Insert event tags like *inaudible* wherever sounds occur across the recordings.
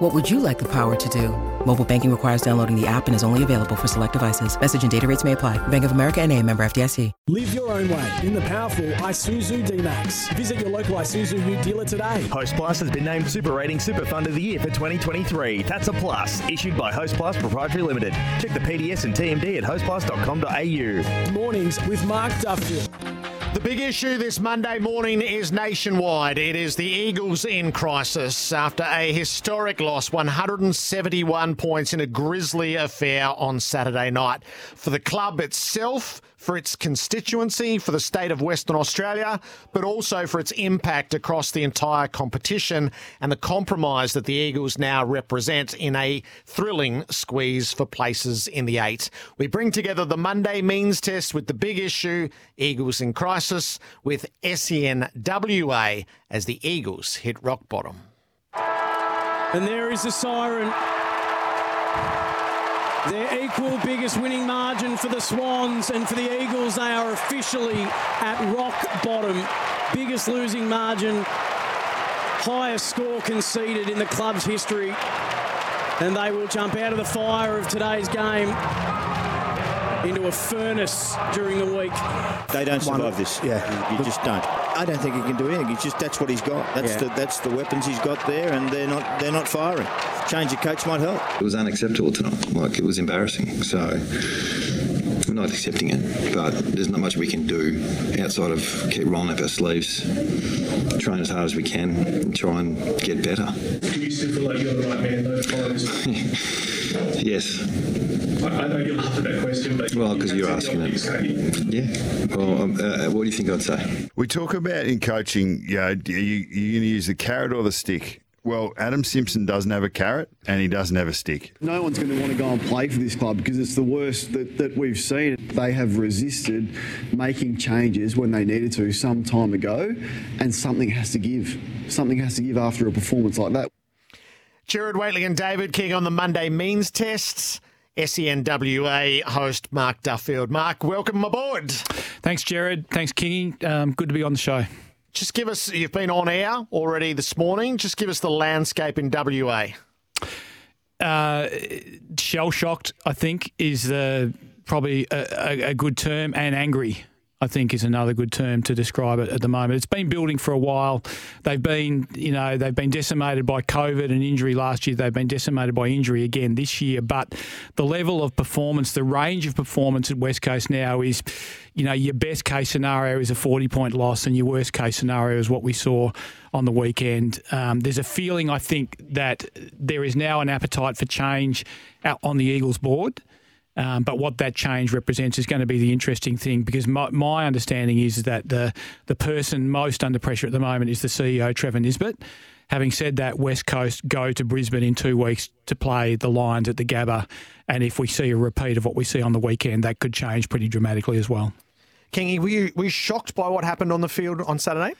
What would you like the power to do? Mobile banking requires downloading the app and is only available for select devices. Message and data rates may apply. Bank of America and a member FDIC. Live your own way in the powerful Isuzu D-Max. Visit your local Isuzu Ute dealer today. Host Plus has been named Super Rating Super Fund of the Year for 2023. That's a plus. Issued by Host Plus Proprietary Limited. Check the PDS and TMD at hostplus.com.au. Mornings with Mark Duffield. The big issue this Monday morning is nationwide. It is the Eagles in crisis after a historic loss, 171 points in a grisly affair on Saturday night. For the club itself, for its constituency, for the state of Western Australia, but also for its impact across the entire competition and the compromise that the Eagles now represent in a thrilling squeeze for places in the eight. We bring together the Monday means test with the big issue, Eagles in crisis, with SENWA as the Eagles hit rock bottom. And there is the siren. Their equal biggest winning margin for the Swans and for the Eagles, they are officially at rock bottom. Biggest losing margin, highest score conceded in the club's history. And they will jump out of the fire of today's game into a furnace during the week. They don't survive this. Yeah, you, you just don't. I don't think he can do anything. It's just that's what he's got. That's Yeah. the that's the weapons he's got there, and they're not they're not firing. Change of coach might help. It was unacceptable tonight. Like it was embarrassing. So we're not accepting it, but there's not much we can do outside of keep rolling up our sleeves, train as hard as we can, and try and get better. Do you still feel like you're the right man though following? *laughs* Yes. I, I know you laugh at that question, but Well, because you're asking obvious, it. Yeah. Well, um, uh, what do you think I'd say? We talk about in coaching, you know, are you, you're going to use the carrot or the stick. Well, Adam Simpson doesn't have a carrot and he doesn't have a stick. No one's going to want to go and play for this club because it's the worst that, that we've seen. They have resisted making changes when they needed to some time ago, and something has to give. Something has to give after a performance like that. Gerard Whateley and David King on the Monday means tests. SENWA host Mark Duffield. Mark, welcome aboard. Thanks, Gerard. Thanks, Kingy. Um, good to be on the show. Just give us, you've been on air already this morning. Just give us the landscape in WA. Uh, shell shocked, I think, is the probably a, a, a good term, and angry. I think is another good term to describe it at the moment. It's been building for a while. They've been, you know, they've been decimated by COVID and injury last year. They've been decimated by injury again this year. But the level of performance, the range of performance at West Coast now is, you know, your best case scenario is a 40 point loss, and your worst case scenario is what we saw on the weekend. Um, there's a feeling, I think, that there is now an appetite for change out on the Eagles board. Um, but what that change represents is going to be the interesting thing because my, my understanding is that the the person most under pressure at the moment is the CEO Trevor Nisbet. Having said that, West Coast go to Brisbane in two weeks to play the Lions at the Gabba, and if we see a repeat of what we see on the weekend, that could change pretty dramatically as well. Kingy, were you, were you shocked by what happened on the field on Saturday?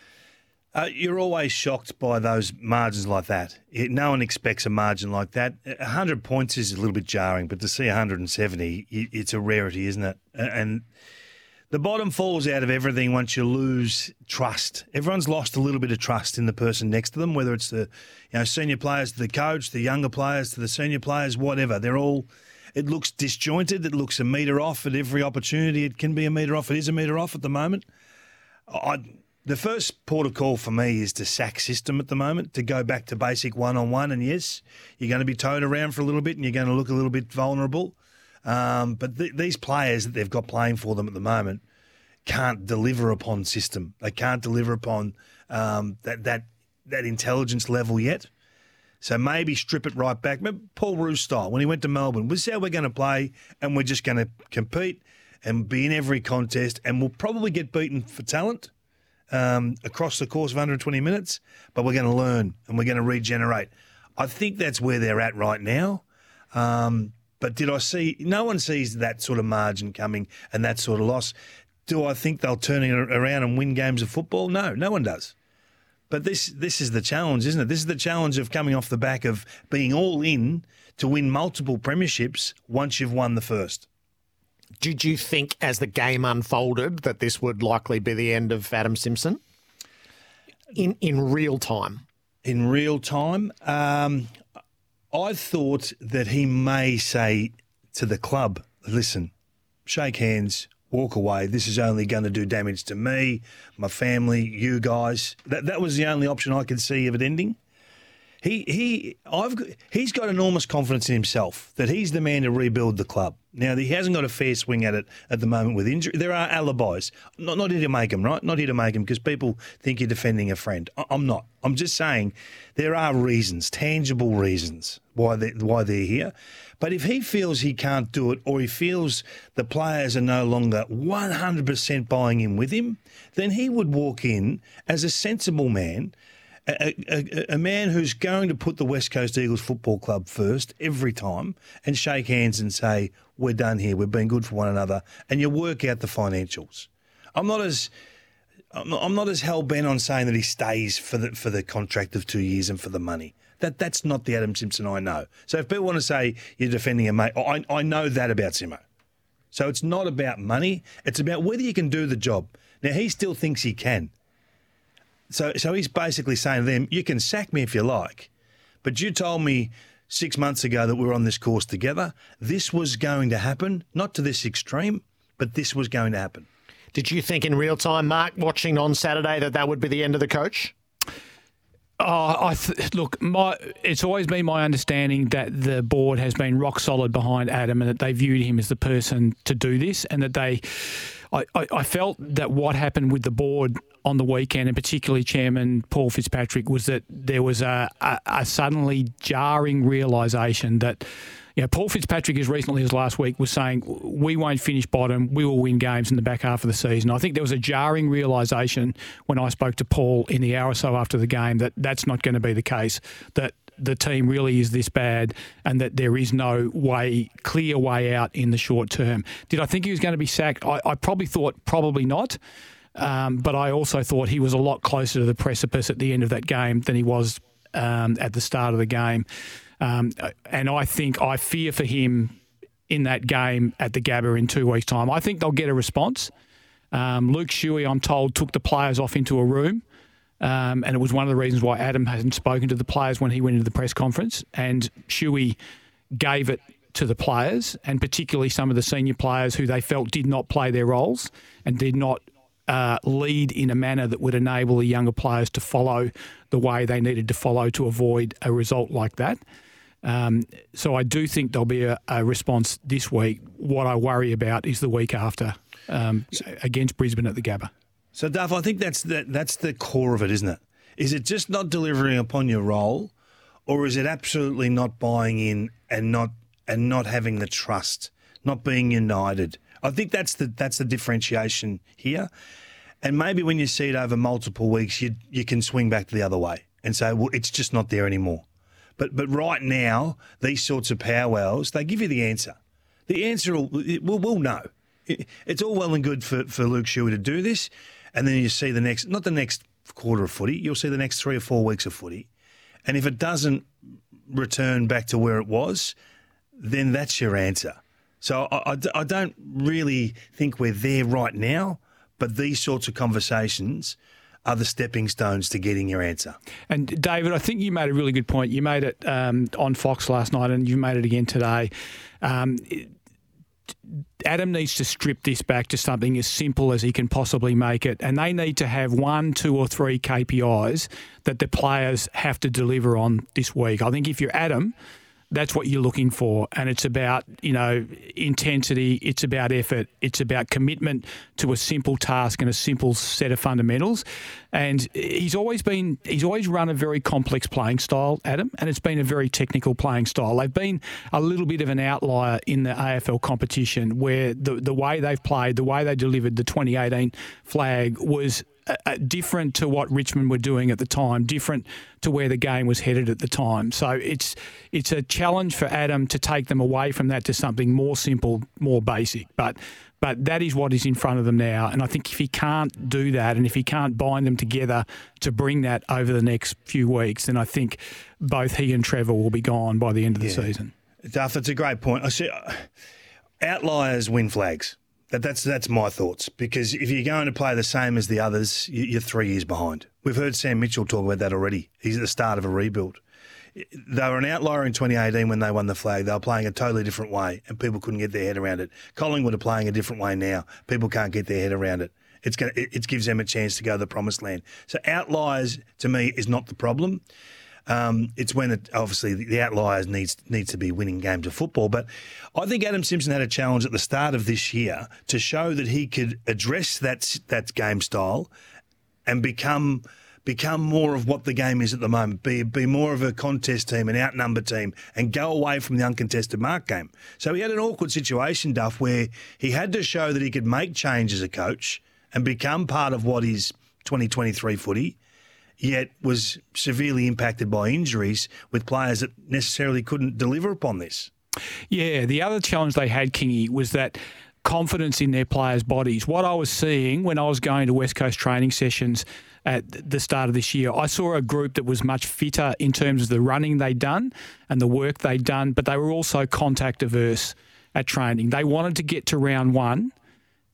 Uh, you're always shocked by those margins like that. It, no one expects a margin like that. 100 points is a little bit jarring, but to see 170, it, it's a rarity, isn't it? And the bottom falls out of everything once you lose trust. Everyone's lost a little bit of trust in the person next to them, whether it's the you know senior players to the coach, the younger players to the senior players, whatever. They're all. It looks disjointed. It looks a metre off at every opportunity. It can be a metre off. It is a metre off at the moment. I, the first port of call for me is the sack system at the moment to go back to basic one on one. And yes, you're going to be towed around for a little bit and you're going to look a little bit vulnerable. Um, but th- these players that they've got playing for them at the moment can't deliver upon system. They can't deliver upon um, that that that intelligence level yet. So maybe strip it right back. Remember Paul Roos style when he went to Melbourne. Is how we're going to play, and we're just going to compete and be in every contest, and we'll probably get beaten for talent um, across the course of 120 minutes, but we're going to learn and we're going to regenerate. I think that's where they're at right now. Um, but did I see? No one sees that sort of margin coming and that sort of loss. Do I think they'll turn it around and win games of football? No, no one does. But this this is the challenge, isn't it? This is the challenge of coming off the back of being all in to win multiple premierships once you've won the first. Did you think, as the game unfolded, that this would likely be the end of Adam Simpson in in real time? In real time, um, I thought that he may say to the club, "Listen, shake hands, walk away. This is only going to do damage to me, my family, you guys." That that was the only option I could see of it ending. He he I've he's got enormous confidence in himself that he's the man to rebuild the club. Now he hasn't got a fair swing at it at the moment with injury. There are alibis. Not not here to make them right. Not here to make them because people think you're defending a friend. I, I'm not. I'm just saying there are reasons, tangible reasons why they why they're here. But if he feels he can't do it, or he feels the players are no longer 100% buying in with him, then he would walk in as a sensible man a, a, a, man who's going to put the West Coast Eagles Football Club first every time and shake hands and say, We're done here, we've been good for one another, and you work out the financials. I'm not as. I'm not, I'm not as hell bent on saying that he stays for the for the contract of two years and for the money. That that's not the Adam Simpson I know. So if people want to say you're defending a mate, I I know that about Simo. So it's not about money. It's about whether you can do the job. Now he still thinks he can. So, so he's basically saying to them, you can sack me if you like, but you told me six months ago that we were on this course together. This was going to happen, not to this extreme, but this was going to happen. Did you think in real time, Mark, watching on Saturday, that that would be the end of the coach? Oh, I th- look. My it's always been my understanding that the board has been rock solid behind Adam, and that they viewed him as the person to do this, and that they. I, I, felt that what happened with the board on the weekend, and particularly Chairman Paul Fitzpatrick, was that there was a, a, a suddenly jarring realisation that. You know, Paul Fitzpatrick, as recently as last week, was saying we won't finish bottom. We will win games in the back half of the season. I think there was a jarring realisation when I spoke to Paul in the hour or so after the game that that's not going to be the case. That the team really is this bad and that there is no way, clear way out in the short term. Did I think he was going to be sacked? I, I probably thought probably not. Um, but I also thought he was a lot closer to the precipice at the end of that game than he was um, at the start of the game. Um, and I think I fear for him in that game at the Gabba in two weeks' time. I think they'll get a response. Um, Luke Shuey, I'm told, took the players off into a room. Um, and it was one of the reasons why Adam hasn't spoken to the players when he went into the press conference. And Shuey gave it to the players, and particularly some of the senior players who they felt did not play their roles and did not uh, lead in a manner that would enable the younger players to follow the way they needed to follow to avoid a result like that. Um, so I do think there'll be a, a, response this week. What I worry about is the week after um, against Brisbane at the Gabba. So, Duff, I think that's the, that's the core of it, isn't it? Is it just not delivering upon your role, or is it absolutely not buying in and not and not having the trust, not being united? I think that's the that's the differentiation here. And maybe when you see it over multiple weeks, you you can swing back the other way and say, well, it's just not there anymore. But but right now, these sorts of powwows, they give you the answer. The answer will we'll, we'll know. It's all well and good for, for Luke Shuey to do this, and then you see the next not the next quarter of footy, you'll see the next three or four weeks of footy, and if it doesn't return back to where it was, then that's your answer. So I, I, I don't really think we're there right now. But these sorts of conversations are the stepping stones to getting your answer. And David, I think you made a really good point. You made it um, on Fox last night, and you made it again today. Um, Adam needs to strip this back to something as simple as he can possibly make it. And they need to have one, two, or three KPIs that the players have to deliver on this week. I think if you're Adam, that's what you're looking for. And it's about, you know, intensity, it's about effort, it's about commitment to a simple task and a simple set of fundamentals. And he's always been, he's always run a very complex playing style, Adam, and it's been a very technical playing style. They've been a little bit of an outlier in the AFL competition where the, the way they've played, the way they delivered the 2018 flag was uh, uh, different to what Richmond were doing at the time, different to where the game was headed at the time. So it's it's a challenge for Adam to take them away from that to something more simple, more basic. But but that is what is in front of them now. And I think if he can't do that and if he can't bind them together to bring that over the next few weeks, then I think both he and Trevor will be gone by the end of the Yeah. season. Duff, it's a great point. I see uh, outliers win flags. That, that's that's my thoughts because if you're going to play the same as the others, you- you're three years behind. We've heard Sam Mitchell talk about that already. He's at the start of a rebuild. They were an outlier in 2018 when they won the flag. They were playing a totally different way, and people couldn't get their head around it. Collingwood are playing a different way now. People can't get their head around it. It's going it, it gives them a chance to go to the promised land. So outliers to me is not the problem. Um, it's when it, obviously the, outliers needs needs to be winning games of football. But I think Adam Simpson had a challenge at the start of this year to show that he could address that that game style and become become more of what the game is at the moment. Be be more of a contest team, an outnumber team, and go away from the uncontested mark game. So he had an awkward situation, Duff, where he had to show that he could make change as a coach and become part of what is 2023 footy. Yet was severely impacted by injuries with players that necessarily couldn't deliver upon this. Yeah, the other challenge they had, Kingy, was that confidence in their players' bodies. What I was seeing when I was going to West Coast training sessions at the start of this year, I saw a group that was much fitter in terms of the running they'd done and the work they'd done, but they were also contact averse at training. They wanted to get to round one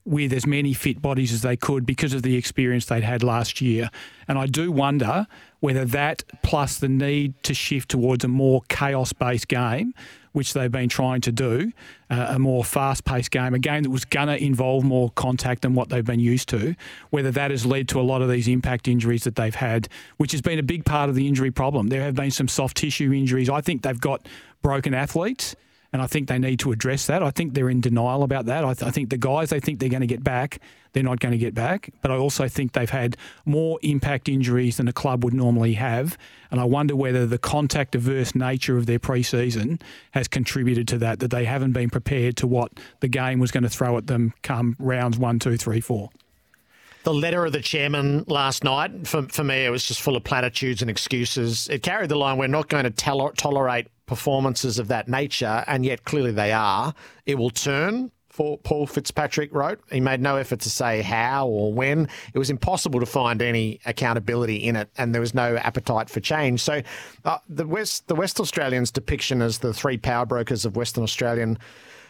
with as many fit bodies as they could because of the experience they'd had last year. And I do wonder whether that plus the need to shift towards a more chaos based game, which they've been trying to do, uh, a more fast paced game, a game that was going to involve more contact than what they've been used to, whether that has led to a lot of these impact injuries that they've had, which has been a big part of the injury problem. There have been some soft tissue injuries. I think they've got broken athletes. And I think they need to address that. I think they're in denial about that. I, th- I think the guys they think they're going to get back, they're not going to get back. But I also think they've had more impact injuries than a club would normally have. And I wonder whether the contact averse nature of their pre-season has contributed to that, that they haven't been prepared to what the game was going to throw at them come rounds one, two, three, four. The letter of the chairman last night, for, for me, it was just full of platitudes and excuses. It carried the line, we're not going to tol- tolerate performances of that nature, and yet clearly they are. It will turn. For Paul Fitzpatrick wrote, he made no effort to say how or when. It was impossible to find any accountability in it, and there was no appetite for change. So, uh, the West, the West Australians' depiction as the three power brokers of Western Australian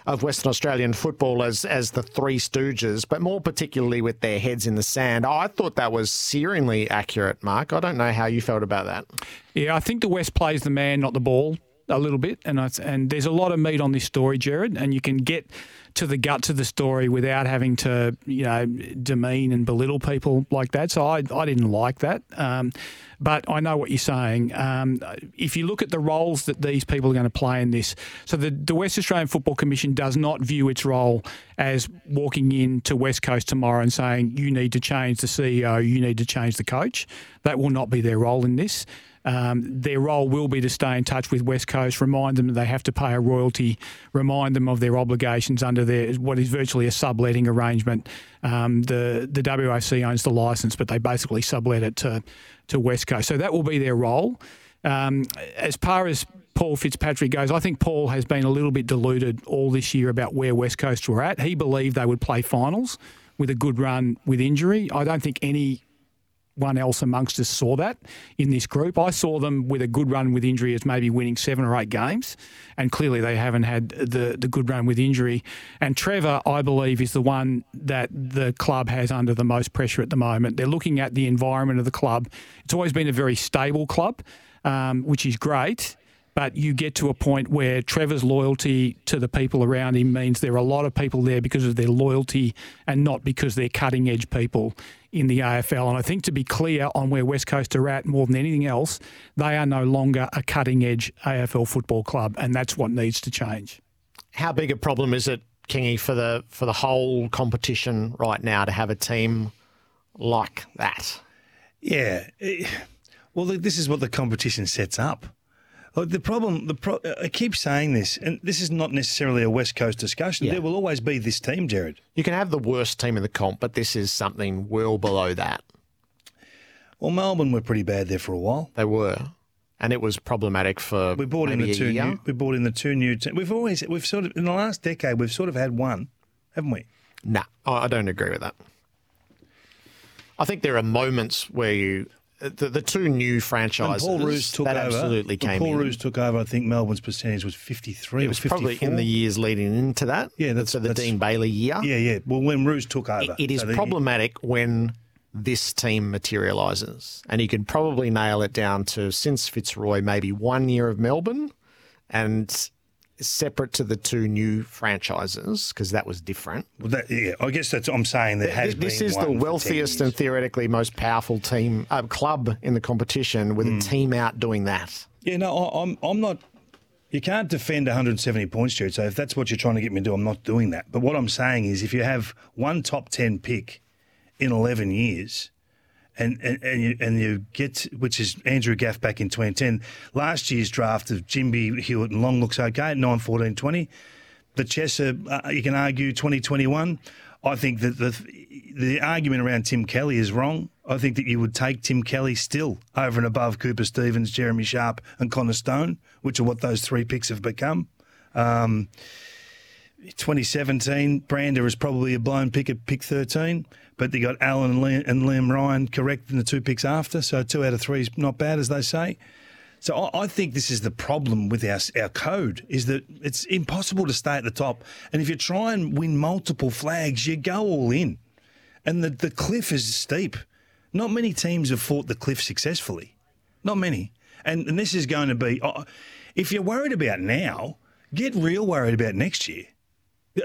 of Western Australian football as as the Three Stooges, but more particularly with their heads in the sand. I thought that was searingly accurate, Mark. I don't know how you felt about that. Yeah, I think the West plays the man, not the ball, a little bit, and I, and there's a lot of meat on this story, Gerard, and you can get to the guts of the story without having to, you know, demean and belittle people like that. So I, I didn't like that, um, but I know what you're saying. Um, if you look at the roles that these people are going to play in this, so the, the West Australian Football Commission does not view its role as walking in to West Coast tomorrow and saying you need to change the CEO, you need to change the coach. That will not be their role in this. Um, their role will be to stay in touch with West Coast, remind them that they have to pay a royalty, remind them of their obligations under their what is virtually a subletting arrangement. Um, the the WAC owns the license, but they basically sublet it to to West Coast. So that will be their role. Um, as far as Paul Fitzpatrick goes, I think Paul has been a little bit deluded all this year about where West Coast were at. He believed they would play finals with a good run with injury. I don't think any one else amongst us saw that in this group. I saw them with a good run with injury as maybe winning seven or eight games, and clearly they haven't had the, the good run with injury. And Trevor, I believe, is the one that the club has under the most pressure at the moment. They're looking at the environment of the club. It's always been a very stable club, um, which is great. But you get to a point where Trevor's loyalty to the people around him means there are a lot of people there because of their loyalty and not because they're cutting edge people in the AFL. And I think to be clear on where West Coast are at more than anything else, they are no longer a cutting edge AFL football club, and that's what needs to change. How big a problem is it, Kingy, for the for the whole competition right now to have a team like that? Yeah. Well, this is what the competition sets up. Look, the problem, the pro- uh, I keep saying this, and this is not necessarily a West Coast discussion. Yeah. There will always be this team, Gerard. You can have the worst team in the comp, but this is something well below that. Well, Melbourne were pretty bad there for a while. They were, and it was problematic for We brought in the two year. new. We brought in the two new. Te- we've always we've sort of in the last decade we've sort of had one, haven't we? Nah, I I don't agree with that. I think there are moments where you, the, the two new franchises Paul Roos took that over. absolutely came Paul in. Roos took over. I think Melbourne's percentage was fifty three. it was probably in the years leading into that. Yeah, that's- so the that's- Dean Bailey year. Yeah, yeah. Well, when Roos took It- over, it is So problematic when this team materialises, and you could probably nail it down to since Fitzroy, maybe one year of Melbourne, and separate to the two new franchises because that was different. Well, that, yeah, I guess that's. I'm saying there has This is the wealthiest and theoretically most powerful team uh, club in the competition with Hmm. a team out doing that. Yeah, no, I, I'm. I'm not. You can't defend 170 points, Stuart. So if that's what you're trying to get me to do, I'm not doing that. But what I'm saying is, if you have one top 10 pick in 11 years, and and and you, and you get which is Andrew Gaff back in 2010. Last year's draft of Ginbey Hewitt and Long looks okay, 9, 14, 20. The Chesser, uh, you can argue 2021. I think that the the argument around Tim Kelly is wrong. I think that you would take Tim Kelly still over and above Cooper Stephens, Jeremy Sharp, and Connor Stone, which are what those three picks have become. Um, 2017, Brander is probably a blown pick at pick 13, but they got Allen and Liam, and Liam Ryan correct in the two picks after, so two out of three is not bad, as they say. So I, I think this is the problem with our our code is that it's impossible to stay at the top, and if you try and win multiple flags, you go all in, and the the cliff is steep. Not many teams have fought the cliff successfully, not many, and and this is going to be. Uh, if you're worried about now, get real worried about next year.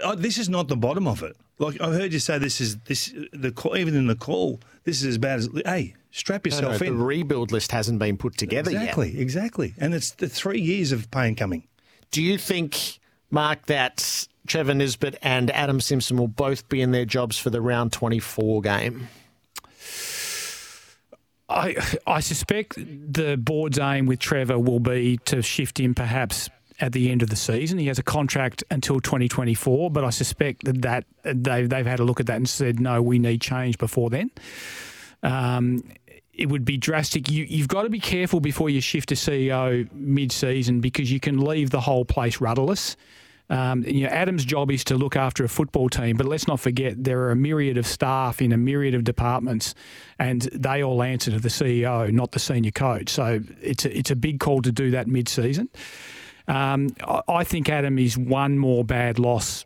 Uh, This is not the bottom of it. Like I've heard you say, this is this the call, even in the call. This is as bad as hey, strap yourself No, no, yourself the rebuild list hasn't been put together exactly, yet. exactly, and it's the three years of pain coming. Do you think, Mark, that Trevor Nisbet and Adam Simpson will both be in their jobs for the round 24 game? I I suspect the board's aim with Trevor will be to shift him perhaps at the end of the season. He has a contract until 2024, but I suspect that, that they've, they've had a look at that and said, no, we need change before then. Um, it would be drastic. You, you've got to be careful before you shift a CEO mid-season because you can leave the whole place rudderless. Um, you know, Adam's job is to look after a football team, but let's not forget there are a myriad of staff in a myriad of departments, and they all answer to the CEO, not the senior coach. So it's a, it's a big call to do that mid-season. Um, I, think Adam is one more bad loss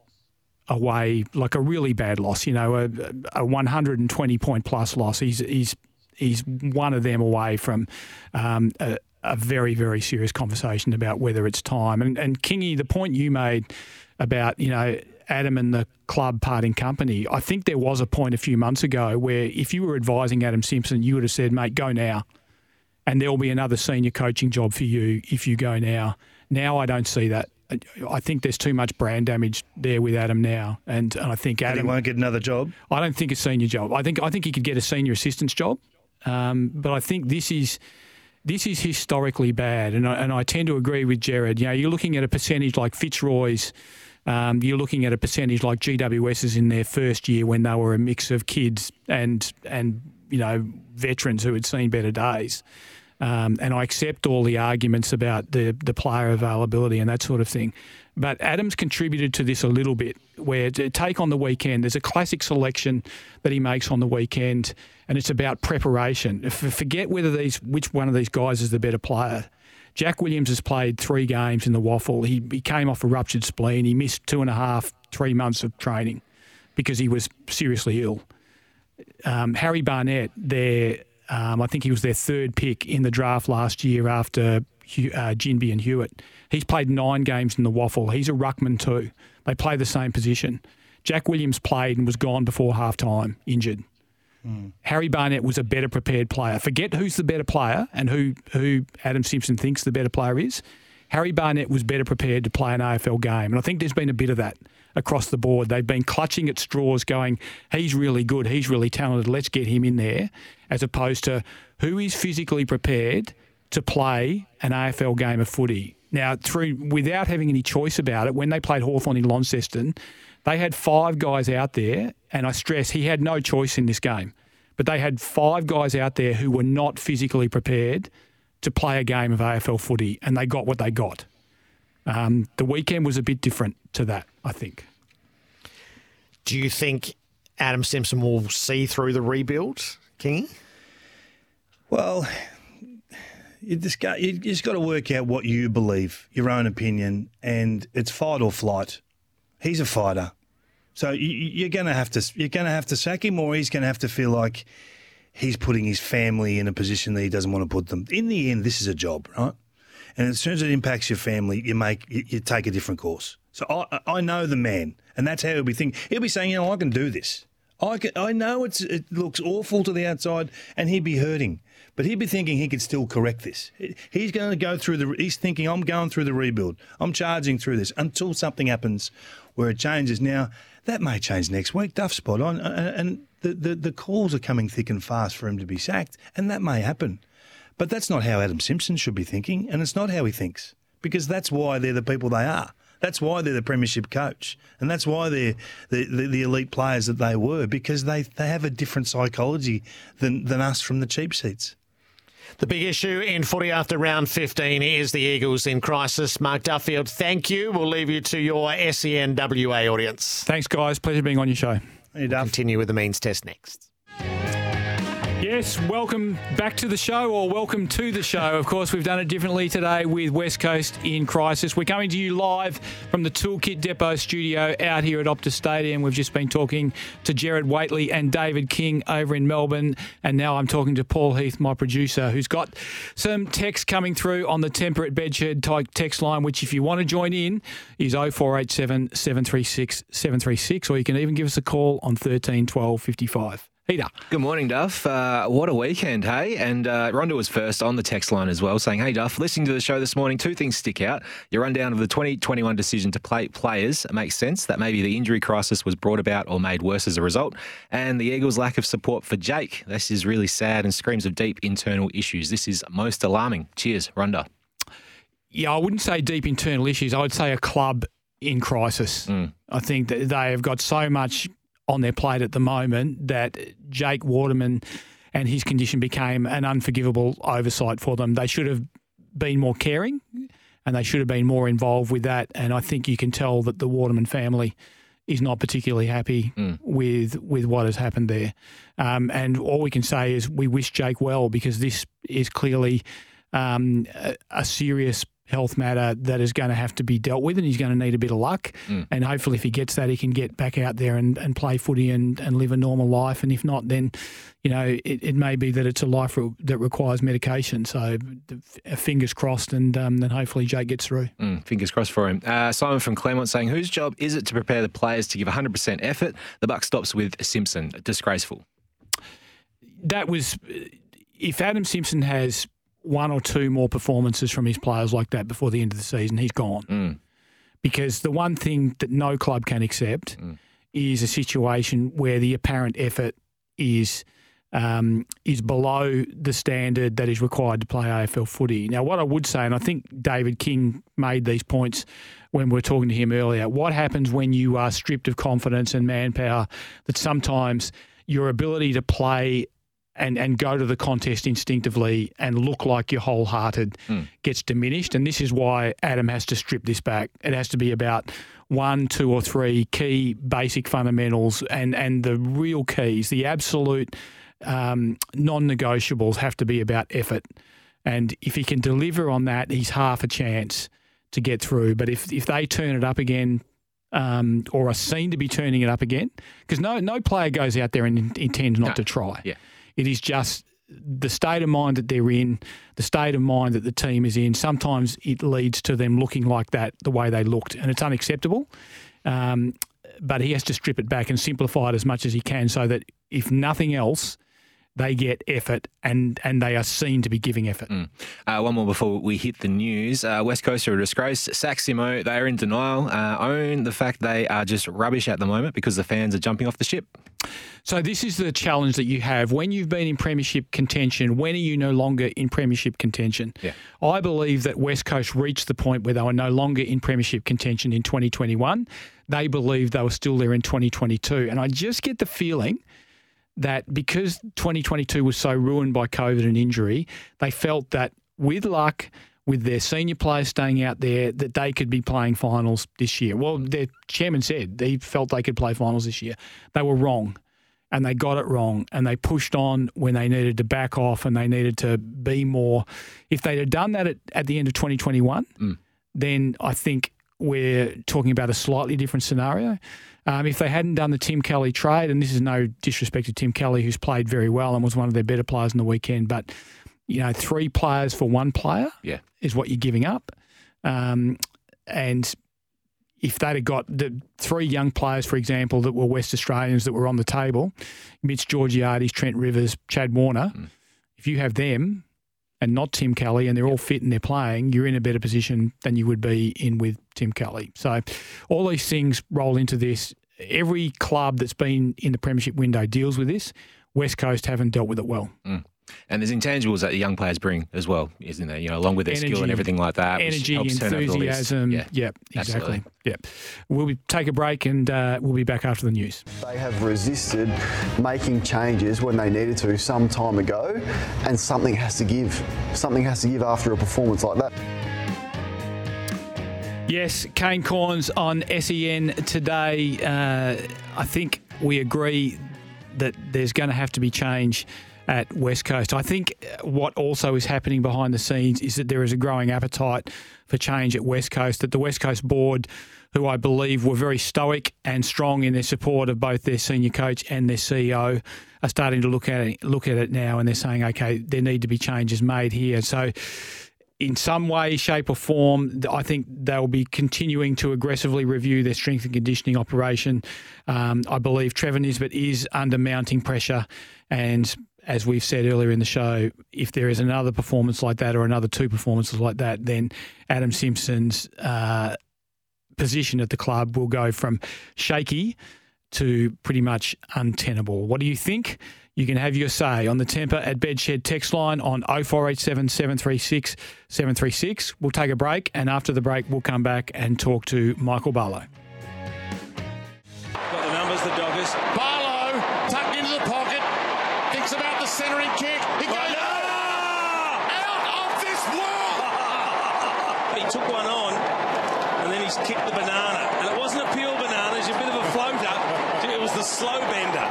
away, like a really bad loss. You know, a, a 120 point plus loss. He's he's he's one of them away from um, a, a very very serious conversation about whether it's time. And and Kingy, the point you made about you know. Adam and the club parting company. I think there was a point a few months ago where if you were advising Adam Simpson, you would have said, mate, go now. And there will be another senior coaching job for you if you go now. Now I don't see that. I think there's too much brand damage there with Adam now, and, and I think And he Adam won't get another job. I don't think a senior job. I think I think he could get a senior assistant's job, um, but I think this is this is historically bad, and I, and I tend to agree with Gerard. You know, you're looking at a percentage like Fitzroy's. Um, you're looking at a percentage like GWS's in their first year when they were a mix of kids and and you know veterans who had seen better days. Um, and I accept all the arguments about the the player availability and that sort of thing. But Adams contributed to this a little bit, where to take on the weekend, there's a classic selection that he makes on the weekend, and it's about preparation. Forget whether these which one of these guys is the better player. Jack Williams has played three games in the waffle. He, he came off a ruptured spleen. He missed two and a half, three months of training because he was seriously ill. Um, Harry Barnett, their, um, I think he was their third pick in the draft last year after uh, Ginbey and Hewitt. He's played nine games in the waffle. He's a ruckman too. They play the same position. Jack Williams played and was gone before half time, injured. Harry Barnett was a better prepared player. Forget who's the better player and who, who Adam Simpson thinks the better player is. Harry Barnett was better prepared to play an AFL game. And I think there's been a bit of that across the board. They've been clutching at straws, going, he's really good, he's really talented, let's get him in there, as opposed to who is physically prepared to play an AFL game of footy. Now, through without having any choice about it, when they played Hawthorn in Launceston, they had five guys out there, and I stress he had no choice in this game. but they had five guys out there who were not physically prepared to play a game of AFL footy, and they got what they got. Um, the weekend was a bit different to that, I think. Do you think Adam Simpson will see through the rebuild, Kingy? Well, you just got you just got to work out what you believe, your own opinion, and it's fight or flight. He's a fighter, so you, you're going to have to you're to have to sack him, or he's to have to feel like he's putting his family in a position that he doesn't want to put them. In the end, this is a job, right? And as soon as it impacts your family, you make you, you take a different course. So I I know the man, and that's how he'll be thinking. He'll be saying, you know, I can do this. I can, I know it looks awful to the outside, and he'd be hurting, but he'd be thinking he could still correct this. He's going to go through the. He's thinking, I'm going through the rebuild. I'm charging through this until something happens where it changes. Now that may change next week. Duff spot on, and the, the the calls are coming thick and fast for him to be sacked, and that may happen. But that's not how Adam Simpson should be thinking, and it's not how he thinks because that's why they're the people they are. That's why they're the premiership coach, and that's why they're the, the, the, elite players that they were because they, they have a different psychology than, than us from the cheap seats. The big issue in footy after round 15 is the Eagles in crisis. Mark Duffield, thank you. We'll leave you to your SENWA audience. Thanks, guys. Pleasure being on your show. We'll continue with the means test next. Yes, welcome back to the show, or welcome to the show. Of course, we've done it differently today with West Coast in crisis. We're coming to you live from the Toolkit Depot studio out here at Optus Stadium. We've just been talking to Gerard Whateley and David King over in Melbourne, and now I'm talking to Paul Heath, my producer, who's got some text coming through on the Temperate Bedshed type text line, which, if you want to join in, is 0487 736 736, or you can even give us a call on 13 12 55. Peter. Good morning, Duff. Uh, what a weekend, hey? And uh, Rhonda was first on the text line as well, saying, Hey, Duff, listening to the show this morning, two things stick out. Your rundown of the 2021 decision to play players makes sense that maybe the injury crisis was brought about or made worse as a result. And the Eagles' lack of support for Jake. This is really sad and screams of deep internal issues. This is most alarming. Cheers, Rhonda. Yeah, I wouldn't say deep internal issues. I would say a club in crisis. Mm. I think that they have got so much on their plate at the moment that Jake Waterman and his condition became an unforgivable oversight for them. They should have been more caring and they should have been more involved with that. And I think you can tell that the Waterman family is not particularly happy mm. with with what has happened there. Um, and all we can say is we wish Jake well because this is clearly um, a, a serious health matter that is going to have to be dealt with, and he's going to need a bit of luck. Mm. And hopefully, if he gets that, he can get back out there and, and play footy and, and live a normal life. And if not, then, you know, it, it may be that it's a life re- that requires medication. So fingers crossed, and um, then hopefully Jake gets through. Mm, fingers crossed for him. Uh, Simon from Claremont saying, whose job is it to prepare the players to give 100% effort? The buck stops with Simpson. Disgraceful. That was, if Adam Simpson has one or two more performances from his players like that before the end of the season, he's gone. Mm. Because the one thing that no club can accept mm. is a situation where the apparent effort is um, is below the standard that is required to play AFL footy. Now, what I would say, and I think David King made these points when we were talking to him earlier, what happens when you are stripped of confidence and manpower that sometimes your ability to play and, and go to the contest instinctively and look like you're wholehearted mm. gets diminished. And this is why Adam has to strip this back. It has to be about one, two, or three key basic fundamentals and, and the real keys, the absolute um, non negotiables have to be about effort. And if he can deliver on that, he's half a chance to get through. But if, if they turn it up again, um, or are seen to be turning it up again, because no no player goes out there and intends not no. to try. Yeah. It is just the state of mind that they're in, the state of mind that the team is in. Sometimes it leads to them looking like that the way they looked, and it's unacceptable. Um, but he has to strip it back and simplify it as much as he can so that if nothing else, they get effort and, and they are seen to be giving effort. Mm. Uh, one more before we hit the news. Uh, West Coast are a disgrace. Sack Simo, they are in denial, uh, own the fact they are just rubbish at the moment because the fans are jumping off the ship. So this is the challenge that you have when you've been in premiership contention. When are you no longer in premiership contention? Yeah. I believe that West Coast reached the point where they were no longer in premiership contention in 2021. They believed they were still there in 2022, and I just get the feeling that because 2022 was so ruined by COVID and injury, they felt that with luck, with their senior players staying out there, that they could be playing finals this year. Well, their chairman said they felt they could play finals this year. They were wrong and they got it wrong and they pushed on when they needed to back off and they needed to be more. If they'd have done that at, at the end of 2021, Mm. then I think we're talking about a slightly different scenario. Um, if they hadn't done the Tim Kelly trade, and this is no disrespect to Tim Kelly, who's played very well and was one of their better players in the weekend, but you know, three players for one player Yeah. is what you're giving up. Um, and if they'd have got the three young players, for example, that were West Australians that were on the table, Mitch Georgiades, Trent Rivers, Chad Warner, if you have them and not Tim Kelly and they're all fit and they're playing, you're in a better position than you would be in with Tim Kelly. So all these things roll into this. Every club that's been in the premiership window deals with this. West Coast haven't dealt with it well. Mm. And there's intangibles that the young players bring as well, isn't there? You know, along with their skill and everything like that. which Energy, helps turn over the enthusiasm. Yeah, Yep, exactly. absolutely. Yep. We'll be, take a break and uh, we'll be back after the news. They have resisted making changes when they needed to some time ago, and something has to give. Something has to give after a performance like that. Yes, Kane Cornes on SEN today. Uh, I think we agree that there's going to have to be change at West Coast. I think what also is happening behind the scenes is that there is a growing appetite for change at West Coast, that the West Coast board, who I believe were very stoic and strong in their support of both their senior coach and their CEO, are starting to look at it, look at it now and they're saying, okay, there need to be changes made here. So in some way, shape, or form, I think they'll be continuing to aggressively review their strength and conditioning operation. Um, I believe Trevor Nisbet is under mounting pressure. And as we've said earlier in the show, if there is another performance like that or another two performances like that, then Adam Simpson's uh, position at the club will go from shaky to pretty much untenable. What do you think? You can have your say on the temper at Bedshed text line on 0487 736 736. We'll take a break, and after the break, we'll come back and talk to Michael Barlow. Got the numbers, the Doggers. Barlow tucked into the pocket. Thinks about the centering kick. He goes out of this world. He took one on, and then he's kicked the banana. And it wasn't a pure banana, it's a bit of a floater. It was the slow bender.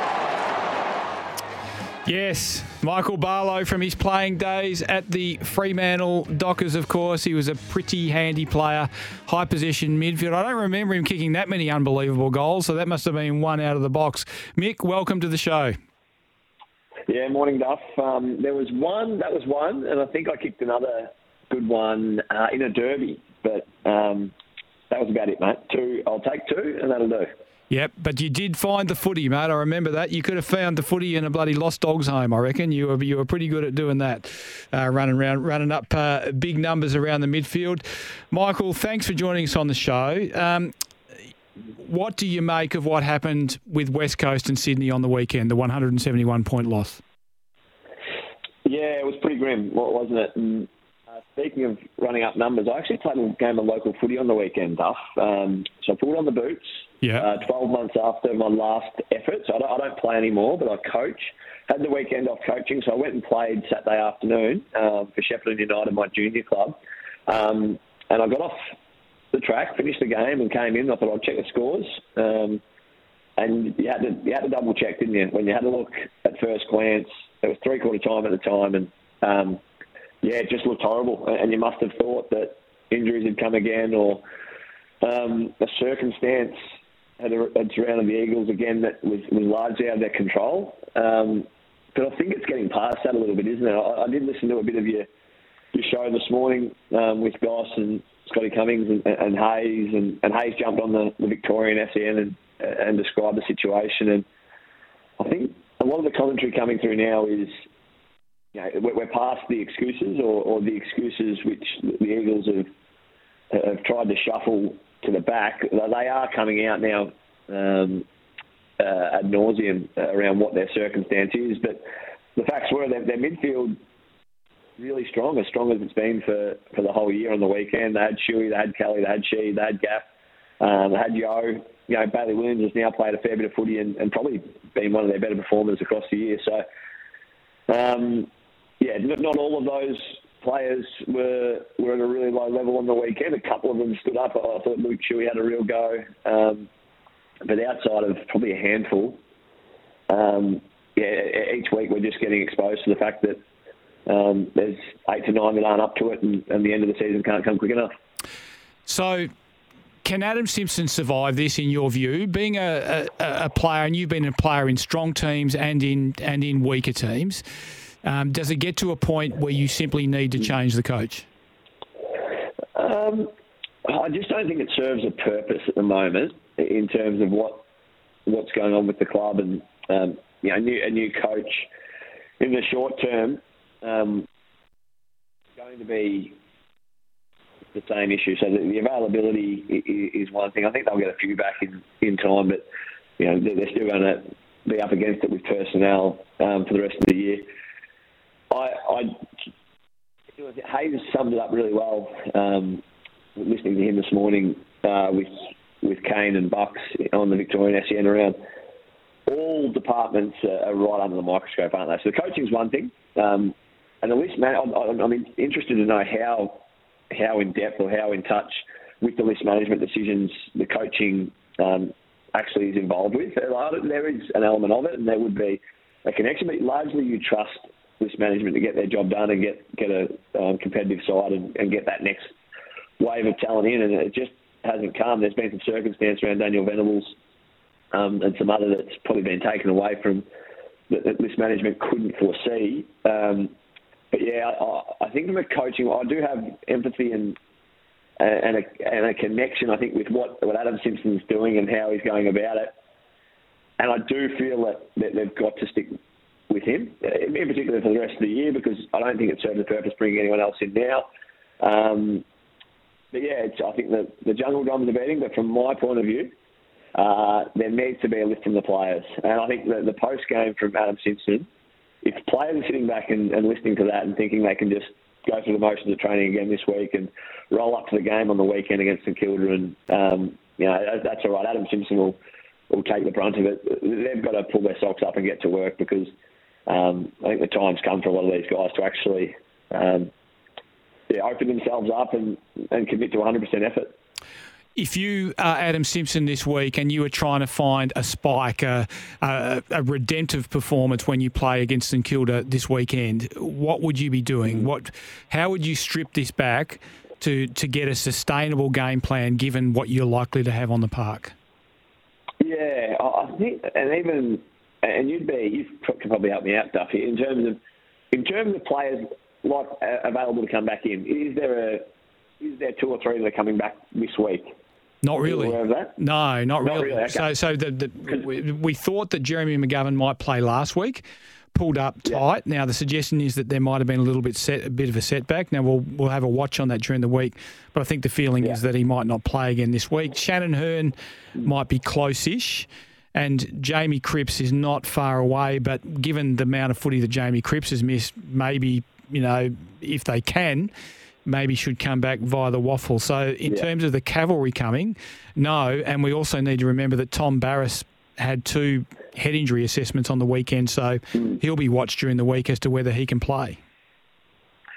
Yes, Michael Barlow from his playing days at the Fremantle Dockers, of course. He was a pretty handy player, high position midfield. I don't remember him kicking that many unbelievable goals, so that must have been one out of the box. Mick, welcome to the show. Yeah, morning, Duff. Um, there was one, that was one, and I think I kicked another good one uh, in a derby, but um, that was about it, mate. Two, I'll take two, and that'll do. Yep, but you did find the footy, mate. I remember that. You could have found the footy in a bloody lost dogs home. I reckon you were you were pretty good at doing that, uh, running around, running up uh, big numbers around the midfield. Michael, thanks for joining us on the show. Um, what do you make of what happened with West Coast and Sydney on the weekend, the 171 point loss? Yeah, it was pretty grim, wasn't it? And, speaking of running up numbers, I actually played a game of local footy on the weekend, Duff. Um, so I pulled on the boots. Yeah. Uh, 12 months after my last effort, so I don't, I don't play anymore, but I coach. Had the weekend off coaching, so I went and played Saturday afternoon um, for Shepparton United, my junior club. Um, and I got off the track, finished the game, and came in. I thought I'd check the scores. Um, and you had to you had to double check, didn't you? When you had a look at first glance, it was three quarter time at the time, and um, yeah, it just looked horrible. And you must have thought that injuries had come again, or um, a circumstance had, had surrounded the Eagles again that was, was largely out of their control. Um, but I think it's getting past that a little bit, isn't it? I, I did listen to a bit of your your show this morning um, with Goss and Scotty Cummings and, and Hayes, and, and Hayes jumped on the, the Victorian SEN and, and described the situation. And I think a lot of the commentary coming through now is you know, we're past the excuses or, or the excuses which the Eagles have have tried to shuffle to the back. They are coming out now um, uh, ad nauseum around what their circumstance is. But the facts were that their midfield really strong, as strong as it's been for, for the whole year on the weekend. They had Shuey, they had Kelly, they had Sheed, they had Gaff. Um, I had Yo, you know, Bailey Williams has now played a fair bit of footy and, and probably been one of their better performers across the year. So, um, yeah, not, all of those players were were at a really low level on the weekend. A couple of them stood up. I thought Luke Shuey had a real go, um, but outside of probably a handful, um, yeah, each week we're just getting exposed to the fact that um, there's eight to nine that aren't up to it, and, and the end of the season can't come quick enough. So, can Adam Simpson survive this, in your view? Being a, a, a, player, and you've been a player in strong teams and in and in weaker teams, um, does it get to a point where you simply need to change the coach? Um, I just don't think it serves a purpose at the moment in terms of what what's going on with the club and um, you know, new, a new coach in the short term um, going to be the same issue. So the, the availability is one thing. I think they'll get a few back in, in time, but you know they're still going to be up against it with personnel um, for the rest of the year. I, I Hayes summed it up really well. Um, listening to him this morning uh, with with Kane and Bucks on the Victorian SEN around all departments are right under the microscope, aren't they? So the coaching is one thing, um, and the list man, I'm, I'm interested to know how how in depth or how in touch with the list management decisions the coaching um, actually is involved with. There is an element of it, and there would be a connection, but largely you trust list management to get their job done and get get a um, competitive side and, and get that next wave of talent in, and it just hasn't come. There's been some circumstance around Daniel Venables um, and some other that's probably been taken away from that, that list management couldn't foresee. Um, but yeah, I, I think from a coaching, I do have empathy and and a, and a connection, I think, with what, what Adam Simpson's doing and how he's going about it. And I do feel that, that they've got to stick with him, in particular for the rest of the year, because I don't think it serves the purpose bringing anyone else in now. Um, but yeah, I think the, the jungle drums are beating, but from my point of view, uh, there needs to be a lift from the players. And I think that the post game from Adam Simpson, if players are sitting back and, and listening to that and thinking they can just go through the motions of training again this week and roll up to the game on the weekend against St Kilda, and um, you know that's all right. Adam Simpson will will take the brunt of it. They've got to pull their socks up and get to work because um, I think the time's come for a lot of these guys to actually um, yeah, open themselves up and, and commit to 100% effort if you are Adam Simpson this week and you were trying to find a spike, a, a, a, redemptive performance when you play against St Kilda this weekend, what would you be doing? What, how would you strip this back to to get a sustainable game plan given what you're likely to have on the park? Yeah, I think, and even and you'd be you could probably help me out, Duffy, in terms of in terms of players like uh, available to come back in. Is there a is there two or three that are coming back this week? Not really. No, not, not really. really. Okay. So, so the, the, we, we, thought that Jeremy McGovern might play last week, pulled up tight. Yeah. Now the suggestion is that there might have been a little bit set, a bit of a setback. Now we'll we'll have a watch on that during the week, but I think the feeling yeah. is that he might not play again this week. Shannon Hurn might be close-ish. And Jamie Cripps is not far away, but given the amount of footy that Jamie Cripps has missed, maybe, you know, if they can, maybe should come back via the WAFL. So, in yeah. terms of the cavalry coming, no. And we also need to remember that Tom Barrass had two head injury assessments on the weekend, so mm. he'll be watched during the week as to whether he can play.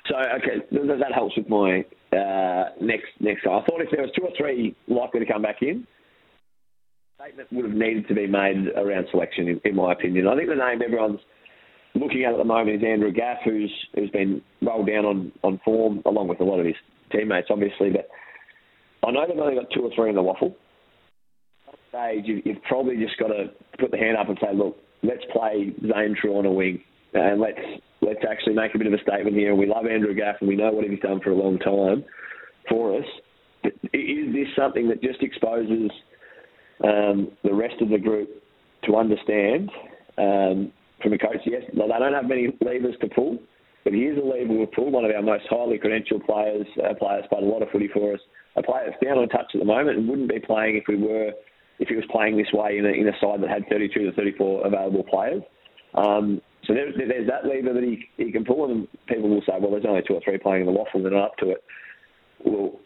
So, okay, that helps with my uh, next next. I thought if there was two or three likely to come back in, statement would have needed to be made around selection, in, in my opinion. I think the name everyone's looking at at the moment is Andrew Gaff, who's who's been rolled down on, on form, along with a lot of his teammates, obviously. But I know they've only got two or three in the WAFL. At stage, you, you've probably just got to put the hand up and say, look, let's play Zane Trew on a wing, and let's let's actually make a bit of a statement here. We love Andrew Gaff, and we know what he's done for a long time for us. But is this something that just exposes um, the rest of the group to understand um, from a coach, yes, they don't have many levers to pull, but he is a lever to pull. One of our most highly credentialed players, uh, players played a lot of footy for us. A player that's down on touch at the moment and wouldn't be playing if we were, if he was playing this way in a, in a side that had 32 to 34 available players. Um, so there, there's that lever that he, he can pull, and people will say, well, there's only two or three playing in the WAFL, they're not up to it. Well,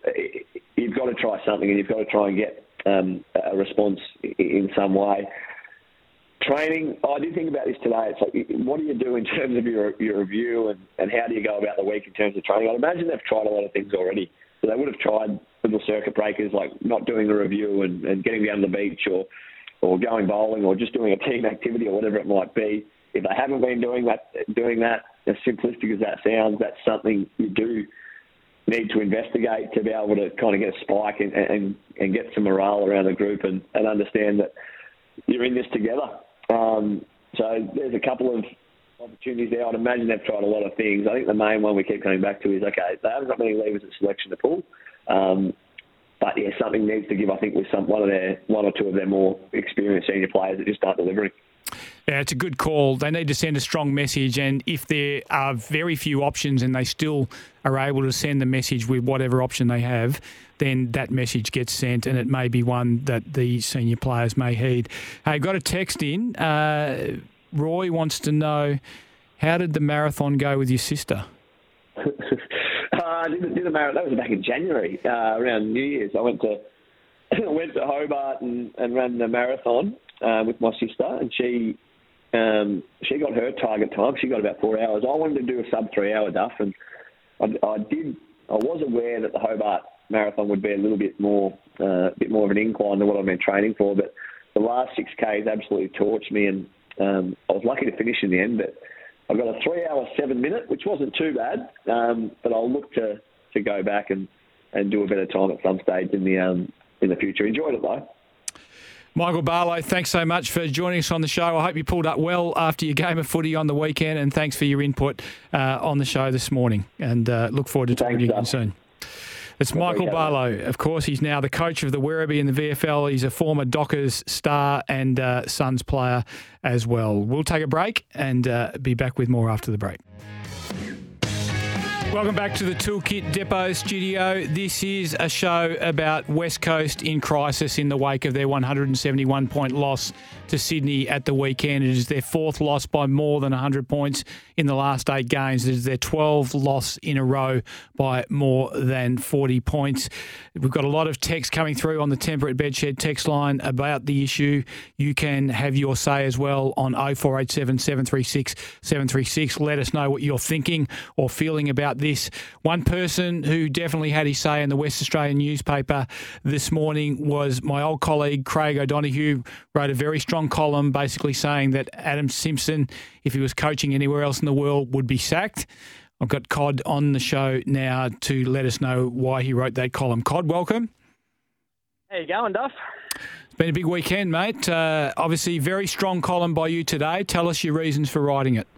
you've got to try something, and you've got to try and get um, a response in some way. Training, I did think about this today. It's like, what do you do in *laughs* terms of your your review, and, and how do you go about the week in terms of training? I'd imagine they've tried a lot of things already. So they would have tried little circuit breakers like not doing a review and, and getting down to the beach or or going bowling or just doing a team activity or whatever it might be. If they haven't been doing that, doing that, as simplistic as that sounds, that's something you do need to investigate to be able to kind of get a spike and, and, and get some morale around the group and, and understand that you're in this together. Um, so there's a couple of opportunities there. I'd imagine they've tried a lot of things. I think the main one we keep coming back to is okay, they haven't got many levers at selection to pull. Um, but yeah, something needs to give. I think with some one of their one or two of their more experienced senior players that just aren't delivering. Yeah, it's a good call. They need to send a strong message, and if there are very few options and they still are able to send the message with whatever option they have, then that message gets sent, and it may be one that the senior players may heed. Hey, got a text in. Uh, Roy wants to know how did the marathon go with your sister? *laughs* I did, did a marathon. That was back in January, uh, around New Year's. I went to *coughs* went to Hobart and, and ran the marathon uh, with my sister, and she um, she got her target time. She got about four hours. I wanted to do a sub three hour duff, and I, I did. I was aware that the Hobart marathon would be a little bit more uh, bit more of an incline than what I've been training for, but the last six k's absolutely torched me, and um, I was lucky to finish in the end, but I got a three hour seven minute, which wasn't too bad. Um, but I'll look to, to go back and, and do a better time at some stage in the um, in the future. Enjoyed it though. Michael Barlow, thanks so much for joining us on the show. I hope you pulled up well after your game of footy on the weekend, and thanks for your input uh, on the show this morning. And uh, look forward to talking to you again soon. It's Michael Barlow. Of course, he's now the coach of the Werribee in the VFL. He's a former Dockers star and uh, Suns player as well. We'll take a break and uh, be back with more after the break. Welcome back to the Toolkit Depot studio. This is a show about West Coast in crisis in the wake of their 171 point loss to Sydney at the weekend. It is their fourth loss by more than 100 points in the last eight games. It is their 12th loss in a row by more than 40 points. We've got a lot of text coming through on the Tempur at Bedshed text line about the issue. You can have your say as well on 0487 736 736. Let us know what you're thinking or feeling about this. One person who definitely had his say in the West Australian newspaper this morning was my old colleague Craig O'Donoghue, wrote a very strong column basically saying that Adam Simpson, if he was coaching anywhere else in the world, would be sacked. I've got Cod on the show now to let us know why he wrote that column. Cod, welcome. How you going, Duff? It's been a big weekend, mate. Uh, obviously, very strong column by you today. Tell us your reasons for writing it.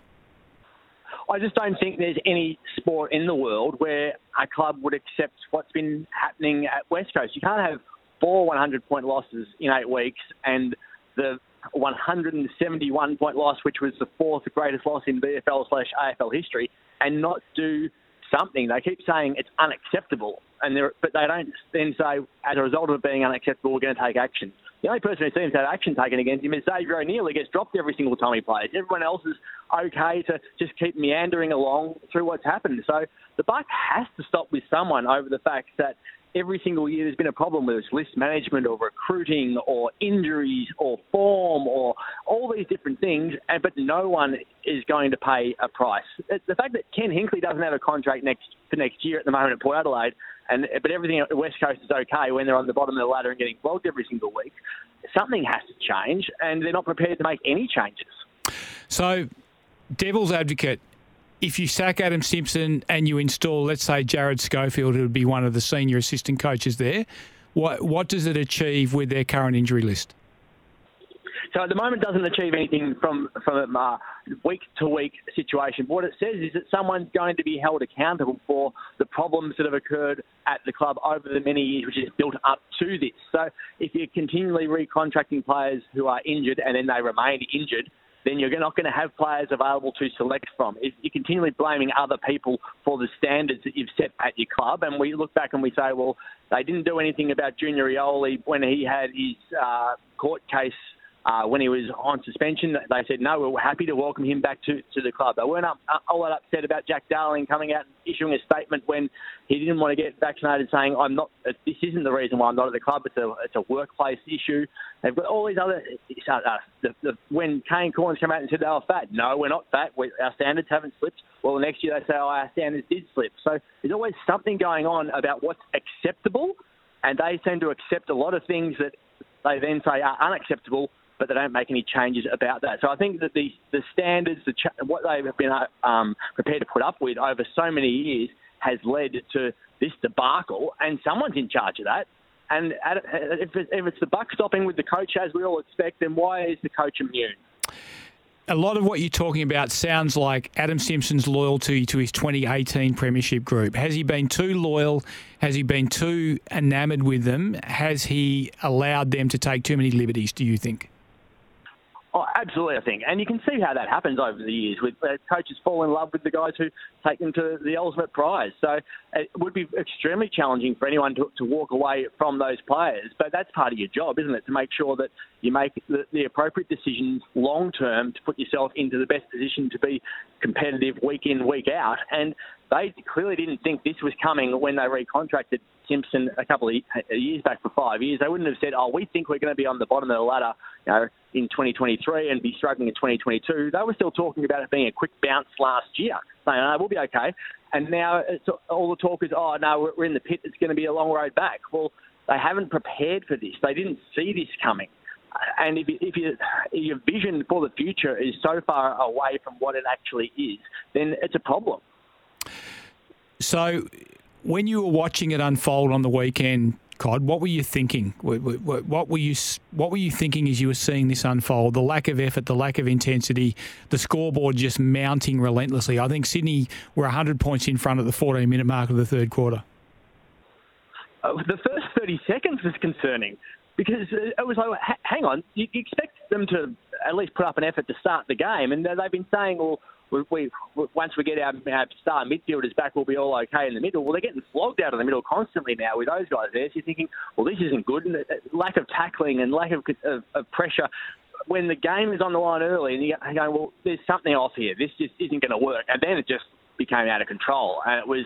I just don't think there's any sport in the world where a club would accept what's been happening at West Coast. You can't have four 100 point losses in eight weeks and the 171 point loss, which was the fourth greatest loss in VFL slash AFL history, and not do something. They keep saying it's unacceptable, and but they don't then say, as a result of it being unacceptable, we're going to take action. The only person who seems to have action taken against him is Xavier O'Neill, who gets dropped every single time he plays. Everyone else is okay to just keep meandering along through what's happened. So the buck has to stop with someone over the fact that every single year there's been a problem, whether it's list management or recruiting or injuries or form or all these different things, and but no one is going to pay a price. The fact that Ken Hinkley doesn't have a contract next for next year at the moment at Port Adelaide and but everything at the West Coast is okay when they're on the bottom of the ladder and getting flogged every single week. Something has to change, and they're not prepared to make any changes. So, devil's advocate, if you sack Adam Simpson and you install, let's say, Jarrad Schofield, who would be one of the senior assistant coaches there, what what does it achieve with their current injury list? So at the moment, it doesn't achieve anything from from a week to week situation. What it says is that someone's going to be held accountable for the problems that have occurred at the club over the many years, which is built up to this. So if you're continually recontracting players who are injured and then they remain injured, then you're not going to have players available to select from. If you're continually blaming other people for the standards that you've set at your club, and we look back and we say, well, they didn't do anything about Junior Rioli when he had his uh, court case Uh, when he was on suspension, they said, no, we're happy to welcome him back to, to the club. They weren't uh, all that upset about Jack Darling coming out and issuing a statement when he didn't want to get vaccinated, saying, I'm not, uh, this isn't the reason why I'm not at the club. It's a, it's a workplace issue. They've got all these other, uh, the, the, when Kane Cornes came out and said they were fat, no, we're not fat. We, our standards haven't slipped. Well, the next year they say, oh, our standards did slip. So there's always something going on about what's acceptable, and they seem to accept a lot of things that they then say are unacceptable but they don't make any changes about that. So I think that the the standards, the what they've been um, prepared to put up with over so many years has led to this debacle, and someone's in charge of that. And if it's the buck stopping with the coach, as we all expect, then why is the coach immune? a lot of what you're talking about sounds like Adam Simpson's loyalty to his 2018 Premiership group. Has he been too loyal? Has he been too enamoured with them? Has he allowed them to take too many liberties, do you think? Oh, absolutely, I think. And you can see how that happens over the years with uh, coaches fall in love with the guys who take them to the ultimate prize. So it would be extremely challenging for anyone to, to walk away from those players. But that's part of your job, isn't it? To make sure that you make the, the appropriate decisions long term to put yourself into the best position to be competitive week in, week out. And they clearly didn't think this was coming when they recontracted Simpson a couple of years back for five years. They wouldn't have said, "Oh, we think we're going to be on the bottom of the ladder, you know, in 2023 and be struggling in 2022." They were still talking about it being a quick bounce last year, saying, "Oh, we'll be okay." And now all the talk is, "Oh, no, we're in the pit. It's going to be a long road back." Well, they haven't prepared for this. They didn't see this coming. And if, if you, your vision for the future is so far away from what it actually is, then it's a problem. So, when you were watching it unfold on the weekend, Cod, what were you thinking? What were you What were you thinking as you were seeing this unfold? The lack of effort, the lack of intensity, the scoreboard just mounting relentlessly. I think Sydney were 100 points in front at the 14 minute mark of the third quarter. Uh, the first 30 seconds was concerning because it was like, hang on, you expect them to at least put up an effort to start the game, and they've been saying, well we, once we get our, our star midfielders back, we'll be all okay in the middle. Well, they're getting flogged out of the middle constantly now with those guys there. So you're thinking, well, this isn't good. And uh, lack of tackling and lack of, of, of pressure when the game is on the line early, and you're going, well, there's something off here. This just isn't going to work. And then it just became out of control, and it was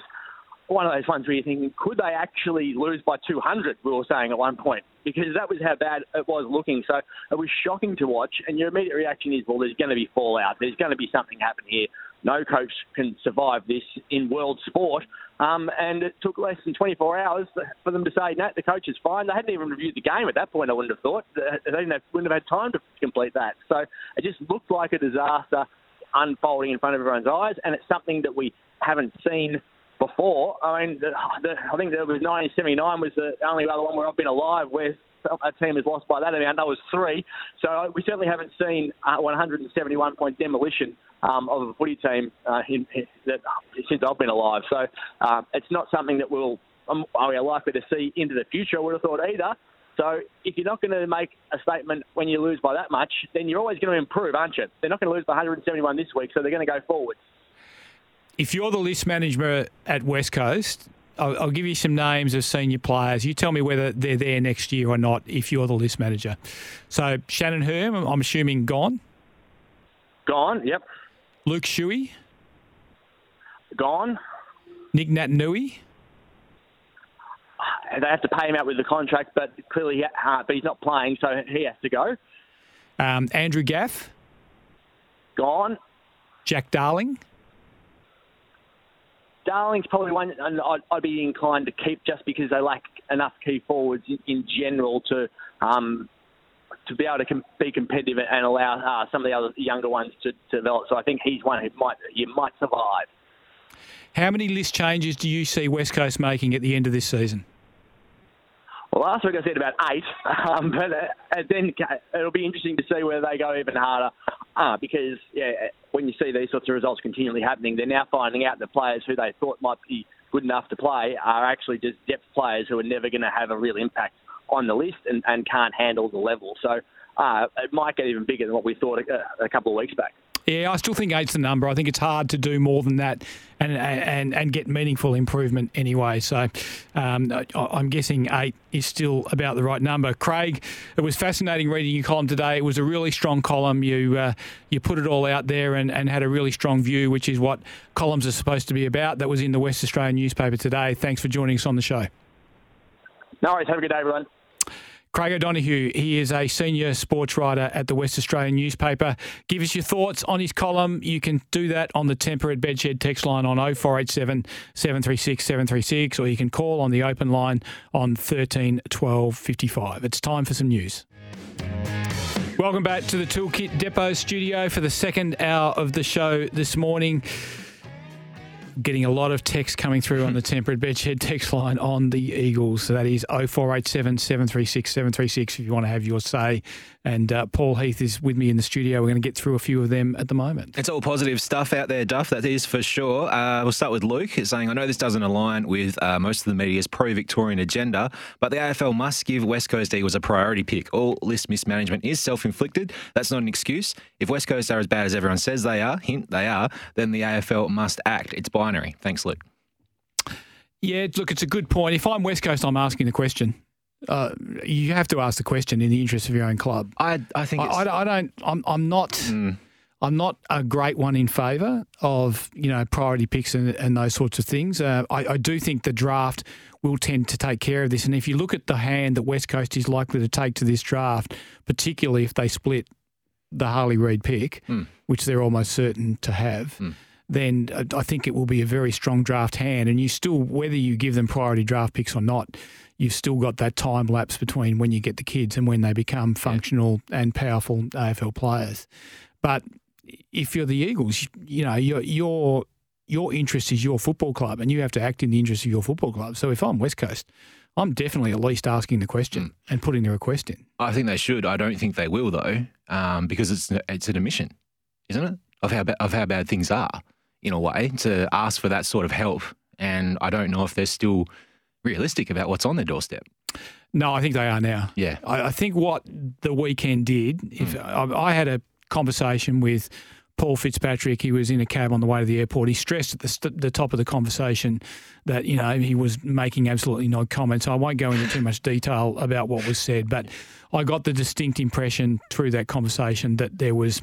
one of those ones where you're thinking, could they actually lose by 200? We were saying at one point because that was how bad it was looking. So it was shocking to watch. And your immediate reaction is, well, there's going to be fallout. There's going to be something happen here. No coach can survive this in world sport. Um, and it took less than 24 hours for them to say, no, the coach is fine. They hadn't even reviewed the game at that point, I wouldn't have thought. They didn't have, wouldn't have had time to complete that. So it just looked like a disaster unfolding in front of everyone's eyes. And it's something that we haven't seen before. I mean, the, the, I think there was 1979 was the only other one where I've been alive where a team has lost by that amount. That was three. So we certainly haven't seen uh, 171 point demolition um, of a footy team uh, in, in, that, since I've been alive. So uh, it's not something that we'll um, are we likely to see into the future. I would have thought either. So if you're not going to make a statement when you lose by that much, then you're always going to improve, aren't you? They're not going to lose by 171 this week, so they're going to go forward if you're the list manager at West Coast, I'll, I'll, give you some names of senior players. You tell me whether they're there next year or not if you're the list manager. So Shannon Hurn, I'm assuming gone. Gone. Yep. Luke Shuey. Gone. Nick Naitanui. They have to pay him out with the contract, but clearly, uh, but he's not playing, so he has to go. Um, Andrew Gaff. Gone. Jack Darling. Darling's probably one I'd, I'd, be inclined to keep just because they lack enough key forwards in, in general to um, to be able to com- be competitive and allow uh, some of the other younger ones to, to develop. So I think he's one who might you might survive. How many list changes do you see West Coast making at the end of this season? Last week I said about eight, *laughs* um, but uh, then it'll be interesting to see whether they go even harder. Uh, because yeah, when you see these sorts of results continually happening, they're now finding out that players who they thought might be good enough to play are actually just depth players who are never going to have a real impact on the list and, and can't handle the level. So uh, it might get even bigger than what we thought a, a couple of weeks back. Yeah, I still think eight's the number. I think it's hard to do more than that and and and get meaningful improvement anyway. So um, I'm guessing eight is still about the right number. Craig, it was fascinating reading your column today. It was a really strong column. You uh, you put it all out there and, and had a really strong view, which is what columns are supposed to be about. That was in the West Australian newspaper today. Thanks for joining us on the show. No worries. Have a good day, everyone. Craig O'Donoghue, he is a senior sports writer at the West Australian newspaper. Give us your thoughts on his column. You can do that on the Tempur at Bedshed text line on 0487 736 736, or you can call on the open line on 13 12 55. It's time for some news. Welcome back to the Toolkit Depot studio for the second hour of the show this morning getting a lot of text coming through on the *laughs* Tempur at Bedshed text line on the Eagles. So that is 0487 736 736 if you want to have your say. And uh, Paul Heath is with me in the studio. We're going to get through a few of them at the moment. It's all positive stuff out there, Duff. That is for sure. Uh, we'll start with Luke saying, I know this doesn't align with uh, most of the media's pro Victorian agenda, but the AFL must give West Coast Eagles a priority pick. All list mismanagement is self inflicted. That's not an excuse. If West Coast are as bad as everyone says they are, hint they are, then the AFL must act. It's binary. Thanks, Luke. Yeah, look, it's a good point. If I'm West Coast, I'm asking the question. Uh, you have to ask the question in the interest of your own club. I I think I, I, I don't. I'm I'm not. Mm. I'm not a great one in favour of you know priority picks and, and those sorts of things. Uh, I, I do think the draft will tend to take care of this. And if you look at the hand that West Coast is likely to take to this draft, particularly if they split the Harley Reid pick, Mm. which they're almost certain to have, then I think it will be a very strong draft hand. And you still, whether you give them priority draft picks or not, you've still got that time lapse between when you get the kids and when they become functional and powerful AFL players. But if you're the Eagles, you know your your your interest is your football club, and you have to act in the interest of your football club. So if I'm West Coast, I'm definitely at least asking the question and putting the request in. I think they should. I don't think they will though, um, because it's it's an admission, isn't it, of how ba- of how bad things are in a way to ask for that sort of help. And I don't know if they're still realistic about what's on their doorstep. No, I think they are now. Yeah. I, I think what the weekend did, if hmm. I, I had a conversation with Paul Fitzpatrick, he was in a cab on the way to the airport. He stressed at the, st- the top of the conversation that you know he was making absolutely no comments. I won't go into too much detail about what was said, but I got the distinct impression through that conversation that there was.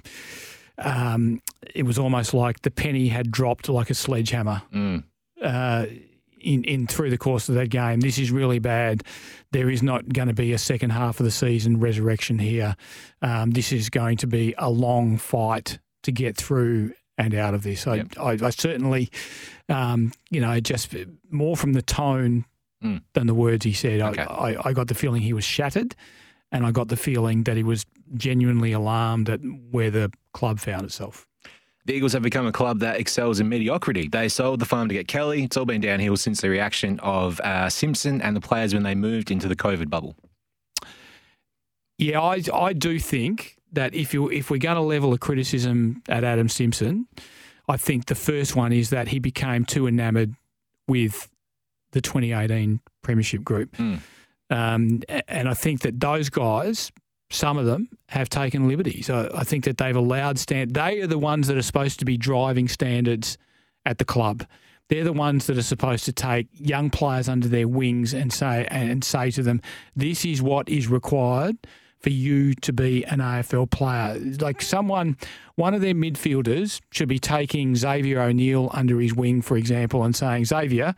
Um, it was almost like the penny had dropped like a sledgehammer uh, in, in through the course of that game. This is really bad. There is not going to be a second half of the season resurrection here. Um, this is going to be a long fight to get through and out of this. I, I, I certainly, um, you know, just more from the tone than the words he said. I, I, I got the feeling he was shattered, and I got the feeling that he was genuinely alarmed at where the club found itself. The Eagles have become a club that excels in mediocrity. They sold the farm to get Kelly. It's all been downhill since the reaction of uh, Simpson and the players when they moved into the COVID bubble. Yeah, I I do think that if you if we're going to level a criticism at Adam Simpson, I think the first one is that he became too enamoured with the 2018 Premiership group, um, and I think that those guys, some of them, have taken liberties. I, I think that they've allowed stand. They are the ones that are supposed to be driving standards at the club. They're the ones that are supposed to take young players under their wings and say and say to them, "This is what is required for you to be an AFL player." Like someone, one of their midfielders should be taking Xavier O'Neill under his wing, for example, and saying, "Xavier."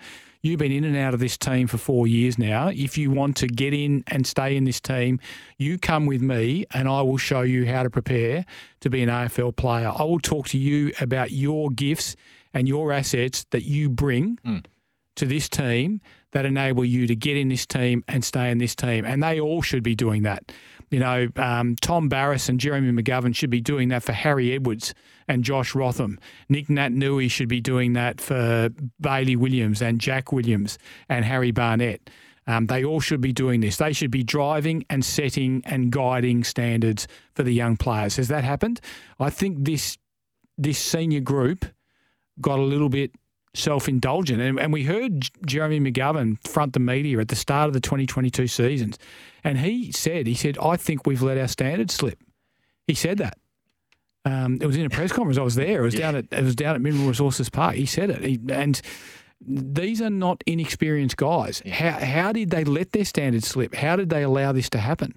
You've been in and out of this team for four years now. If you want to get in and stay in this team, you come with me and I will show you how to prepare to be an AFL player. I will talk to you about your gifts and your assets that you bring hmm. to this team that enable you to get in this team and stay in this team. And they all should be doing that. You know, um, Tom Barrass and Jeremy McGovern should be doing that for Harry Edwards and Josh Rotham. Nick Naitanui should be doing that for Bailey Williams and Jack Williams and Harry Barnett. Um, they all should be doing this. They should be driving and setting and guiding standards for the young players. Has that happened? I think this this senior group got a little bit self-indulgent. And, and we heard Jeremy McGovern front the media at the start of the 2022 seasons. And he said, he said, I think we've let our standards slip. He said that. Um, it was in a press conference. I was there. It was down at it was down at Mineral Resources Park. He said it, he, and these are not inexperienced guys. How how did they let their standards slip? How did they allow this to happen?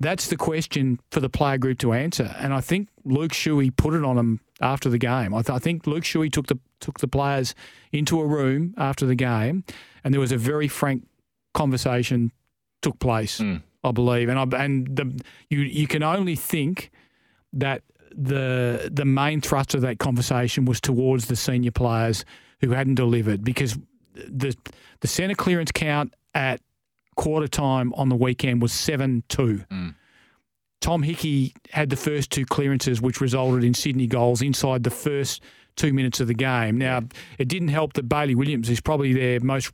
That's the question for the player group to answer. And I think Luke Shuey put it on him after the game. I, th- I think Luke Shuey took the took the players into a room after the game, and there was a very frank conversation took place. Hmm. I believe, and I, and the you you can only think that the the main thrust of that conversation was towards the senior players who hadn't delivered because the the centre clearance count at quarter time on the weekend was seven two. Hmm. Tom Hickey had the first two clearances, which resulted in Sydney goals inside the first two minutes of the game. Now, it didn't help that Bailey Williams, who's probably their most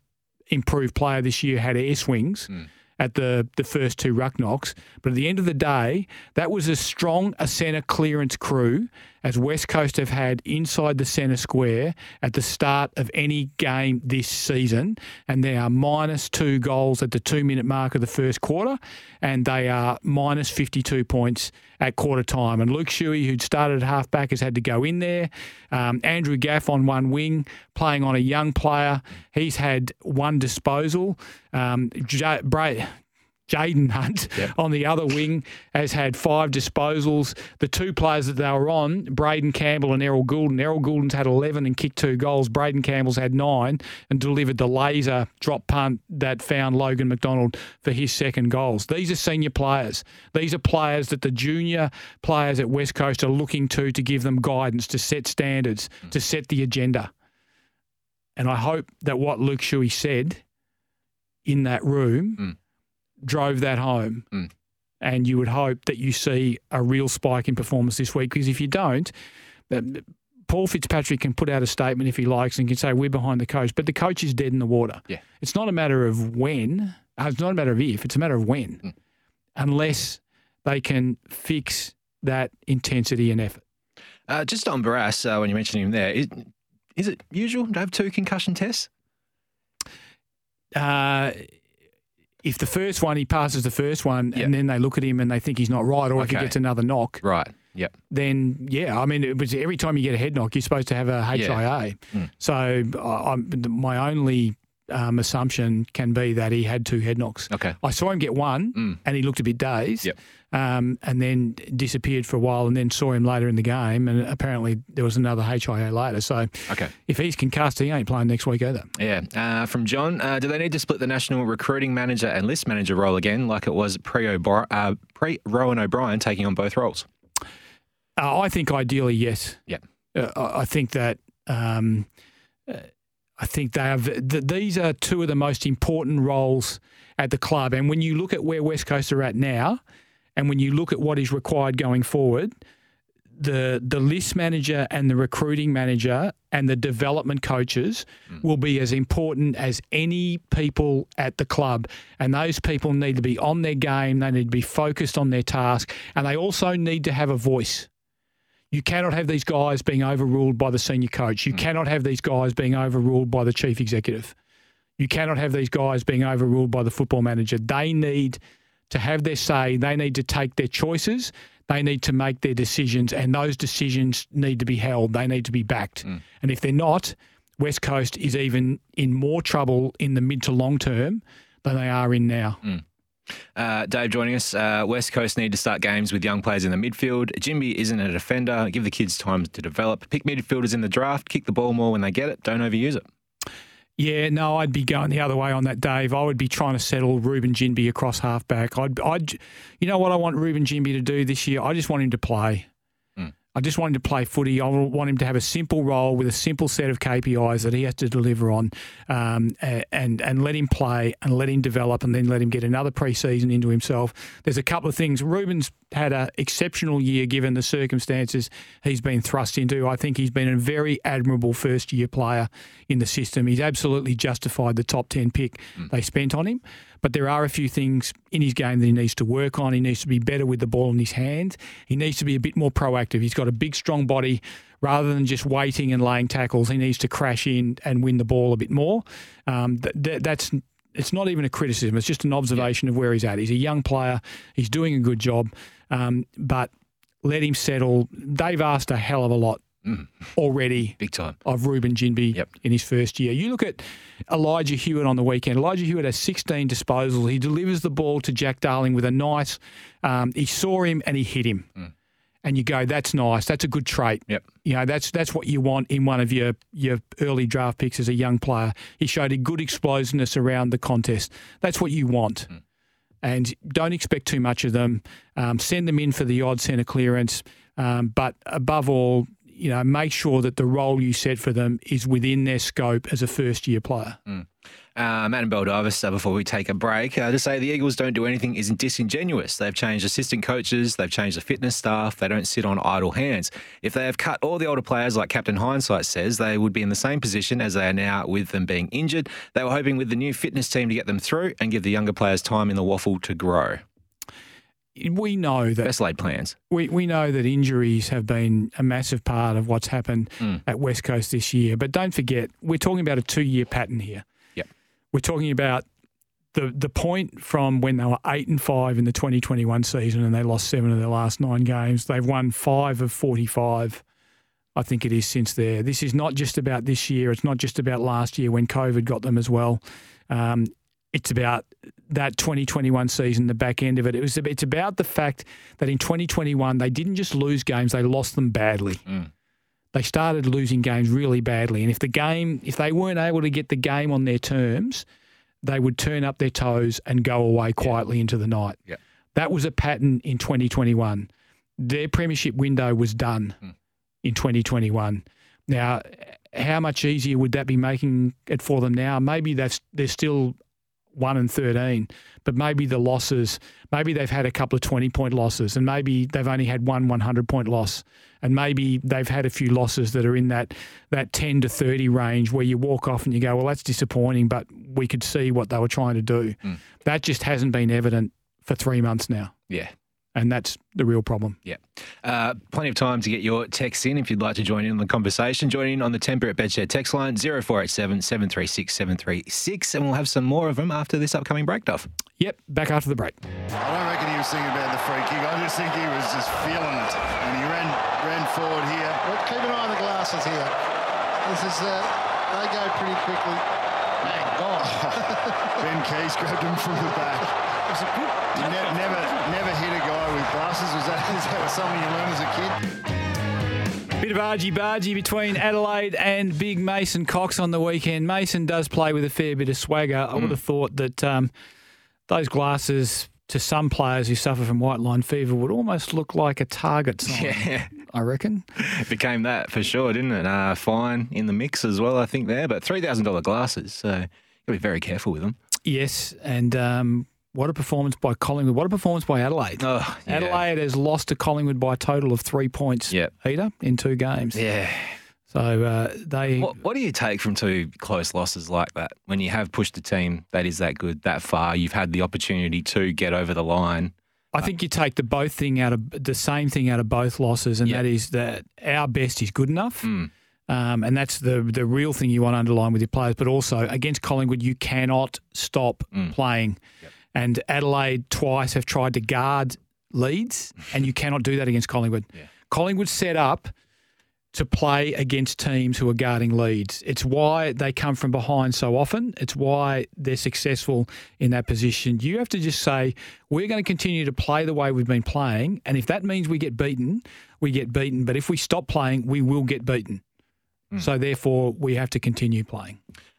improved player this year, had air swings hmm. at the, the first two ruck knocks. But at the end of the day, that was as strong a centre clearance crew as West Coast have had inside the centre square at the start of any game this season. And they are minus two goals at the two minute mark of the first quarter, and they are minus 52 points at quarter time. And Luke Shuey, who'd started at halfback, has had to go in there. Um, Andrew Gaff on one wing, playing on a young player. He's had one disposal. Um, J- Jayden Hunt on the other wing has had five disposals. The two players that they were on, Braeden Campbell and Errol Gulden. Errol Gulden's had 11 and kicked two goals. Braeden Campbell's had nine and delivered the laser drop punt that found Logan McDonald for his second goals. These are senior players. These are players that the junior players at West Coast are looking to to give them guidance, to set standards, mm. to set the agenda. And I hope that what Luke Shuey said in that room mm. Drove that home. And you would hope that you see a real spike in performance this week because if you don't, uh, Paul Fitzpatrick can put out a statement if he likes and can say we're behind the coach, but the coach is dead in the water. Yeah. It's not a matter of when, uh, it's not a matter of if, it's a matter of when, unless they can fix that intensity and effort. Uh, just on Barrass, uh, when you mentioned him there, is, is it usual to have two concussion tests? Uh, if the first one he passes the first one and then they look at him and they think he's not right, or if he gets another knock, Right. Yep. then yeah, I mean, it was every time you get a head knock, you're supposed to have a HIA. Mm. So I, I'm, my only um, assumption can be that he had two head knocks. Okay. I saw him get one, and he looked a bit dazed. Yep. Um, and then disappeared for a while, and then saw him later in the game, and apparently there was another HIA later. So Okay. if he's concussed, he ain't playing next week either. Yeah. Uh, from John, uh, do they need to split the national recruiting manager and list manager role again, like it was pre uh, pre Rohan O'Brien taking on both roles? Uh, I think ideally, yes. Yeah. Uh, I I think that um, uh, I think they have. Th- these are two of the most important roles at the club. And when you look at where West Coast are at now, and when you look at what is required going forward, the the list manager and the recruiting manager and the development coaches mm. will be as important as any people at the club. And those people need to be on their game. They need to be focused on their task, and they also need to have a voice. You cannot have these guys being overruled by the senior coach. You hmm. cannot have these guys being overruled by the chief executive. You cannot have these guys being overruled by the football manager. They need to have their say. They need to take their choices. They need to make their decisions, and those decisions need to be held. They need to be backed. Hmm. And if they're not, West Coast is even in more trouble in the mid to long term than they are in now. Hmm. Uh, Dave joining us. Uh, West Coast need to start games with young players in the midfield. Ginbey isn't a defender. Give the kids time to develop. Pick midfielders in the draft. Kick the ball more when they get it. Don't overuse it. Yeah, no, I'd be going the other way on that, Dave. I would be trying to settle Reuben Ginbey across halfback. I'd, I'd, you know what I want Reuben Ginbey to do this year? I just want him to play. I just want him to play footy. I want him to have a simple role with a simple set of KPIs that he has to deliver on, um, and and let him play and let him develop, and then let him get another preseason into himself. There's a couple of things. Reuben's had an exceptional year given the circumstances he's been thrust into. I think he's been a very admirable first year player in the system. He's absolutely justified the top ten pick they spent on him. But there are a few things in his game that he needs to work on. He needs to be better with the ball in his hands. He needs to be a bit more proactive. He's got a big, strong body. Rather than just waiting and laying tackles, he needs to crash in and win the ball a bit more. Um, th- th- that's it's not even a criticism. It's just an observation of where he's at. He's a young player. He's doing a good job, um, but let him settle. They've asked a hell of a lot already. Big time. Of Reuben Ginbey in his first year. You look at Elijah Hewett on the weekend. Elijah Hewett has 16 disposals. He delivers the ball to Jack Darling with a nice, um, he saw him and he hit him. And you go, that's nice. That's a good trait. Yep. You know, that's that's what you want in one of your your early draft picks as a young player. He showed a good explosiveness around the contest. That's what you want. And don't expect too much of them. Um, send them in for the odd centre clearance. Um, but above all, you know, make sure that the role you set for them is within their scope as a first year player. Uh, Matt and Beldavis, uh, before we take a break, uh, to say the Eagles don't do anything isn't disingenuous. They've changed assistant coaches, they've changed the fitness staff, they don't sit on idle hands. If they have cut all the older players, like Captain Hindsight says, they would be in the same position as they are now with them being injured. They were hoping with the new fitness team to get them through and give the younger players time in the WAFL to grow. We know that best laid plans. We, we know that injuries have been a massive part of what's happened at West Coast this year. But don't forget, we're talking about a two year pattern here. We're talking about the the point from when they were eight and five in the 2021 season and they lost seven of their last nine games. They've won five of 45. I think it is since there. This is not just about this year. It's not just about last year when COVID got them as well. Um, it's about that 2021 season, the back end of it. It was. It's about the fact that in 2021 they didn't just lose games; they lost them badly. They started losing games really badly, and if the game, if they weren't able to get the game on their terms, they would turn up their toes and go away quietly into the night. Yeah. That was a pattern in 2021. Their premiership window was done hmm. in 2021. Now, how much easier would that be making it for them now? Maybe that's they're still one and 13, but maybe the losses, maybe they've had a couple of 20 point losses and maybe they've only had one 100 point loss. And maybe they've had a few losses that are in that, that 10 to 30 range where you walk off and you go, well, that's disappointing, but we could see what they were trying to do. Mm. That just hasn't been evident for three months now. Yeah. And that's the real problem. Yeah. Uh, plenty of time to get your texts in if you'd like to join in on the conversation. Join in on the Tempur at Bedshed text line 0487 736 736. And we'll have some more of them after this upcoming break, Duff. Yep. Back after the break. I don't reckon he was thinking about the free kick. I just think he was just feeling it, and he ran ran forward here. But keep an eye on the glasses here. This is uh, they go pretty quickly. Bang, gone. *laughs* Ben Keays grabbed him from the back. It was a good. You ne- never never hit a guy with glasses. Was that, *laughs* is that something you learned as a kid? Bit of argy bargy between Adelaide and big Mason Cox on the weekend. Mason does play with a fair bit of swagger. I would have thought that um, those glasses to some players who suffer from white line fever would almost look like a target sign. Yeah. I reckon. It *laughs* became that for sure, didn't it? Uh, fine in the mix as well, I think, there. But $3,000 glasses, so you've got to be very careful with them. Yes, and um, what a performance by Collingwood. What a performance by Adelaide. Oh, yeah. Adelaide has lost to Collingwood by a total of three points, Yep. Peter, in two games. Yeah. So uh, they. What, what do you take from two close losses like that? When you have pushed a team that is that good, that far, you've had the opportunity to get over the line. I think you take the both thing out of the same thing out of both losses, and that is that our best is good enough. Hmm. Um, and that's the the real thing you want to underline with your players. But also against Collingwood, you cannot stop Hmm. playing. And Adelaide twice have tried to guard leads, and you cannot do that against Collingwood. Collingwood set up to play against teams who are guarding leads. It's why they come from behind so often. It's why they're successful in that position. You have to just say, we're going to continue to play the way we've been playing. And if that means we get beaten, we get beaten. But if we stop playing, we will get beaten. Hmm. So therefore, we have to continue playing.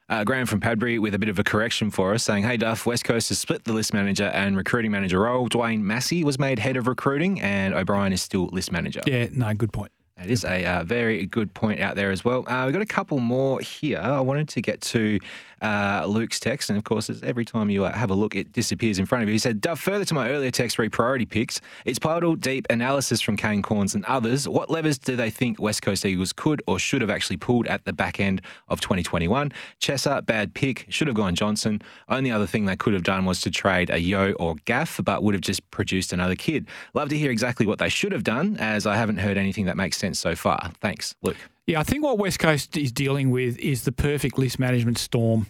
Uh, Graham from Padbury with a bit of a correction for us, saying, "Hey Duff, West Coast has split the list manager and recruiting manager role. Dwayne Massey was made head of recruiting, and O'Brien is still list manager." Yeah, no, good point. That is a uh, very good point out there as well. Uh, we've got a couple more here. I wanted to get to uh, Luke's text, and of course, every time you uh, have a look, it disappears in front of you. He said, further to my earlier text re priority picks, it's pivotal deep analysis from Kane Cornes and others. What levers do they think West Coast Eagles could or should have actually pulled at the back end of 2021? Chesser, bad pick, should have gone Johnson. Only other thing they could have done was to trade a Yeo or Gaff, but would have just produced another kid. Love to hear exactly what they should have done, as I haven't heard anything that makes sense so far. Thanks, Luke. Yeah, I think what West Coast is dealing with is the perfect list management storm.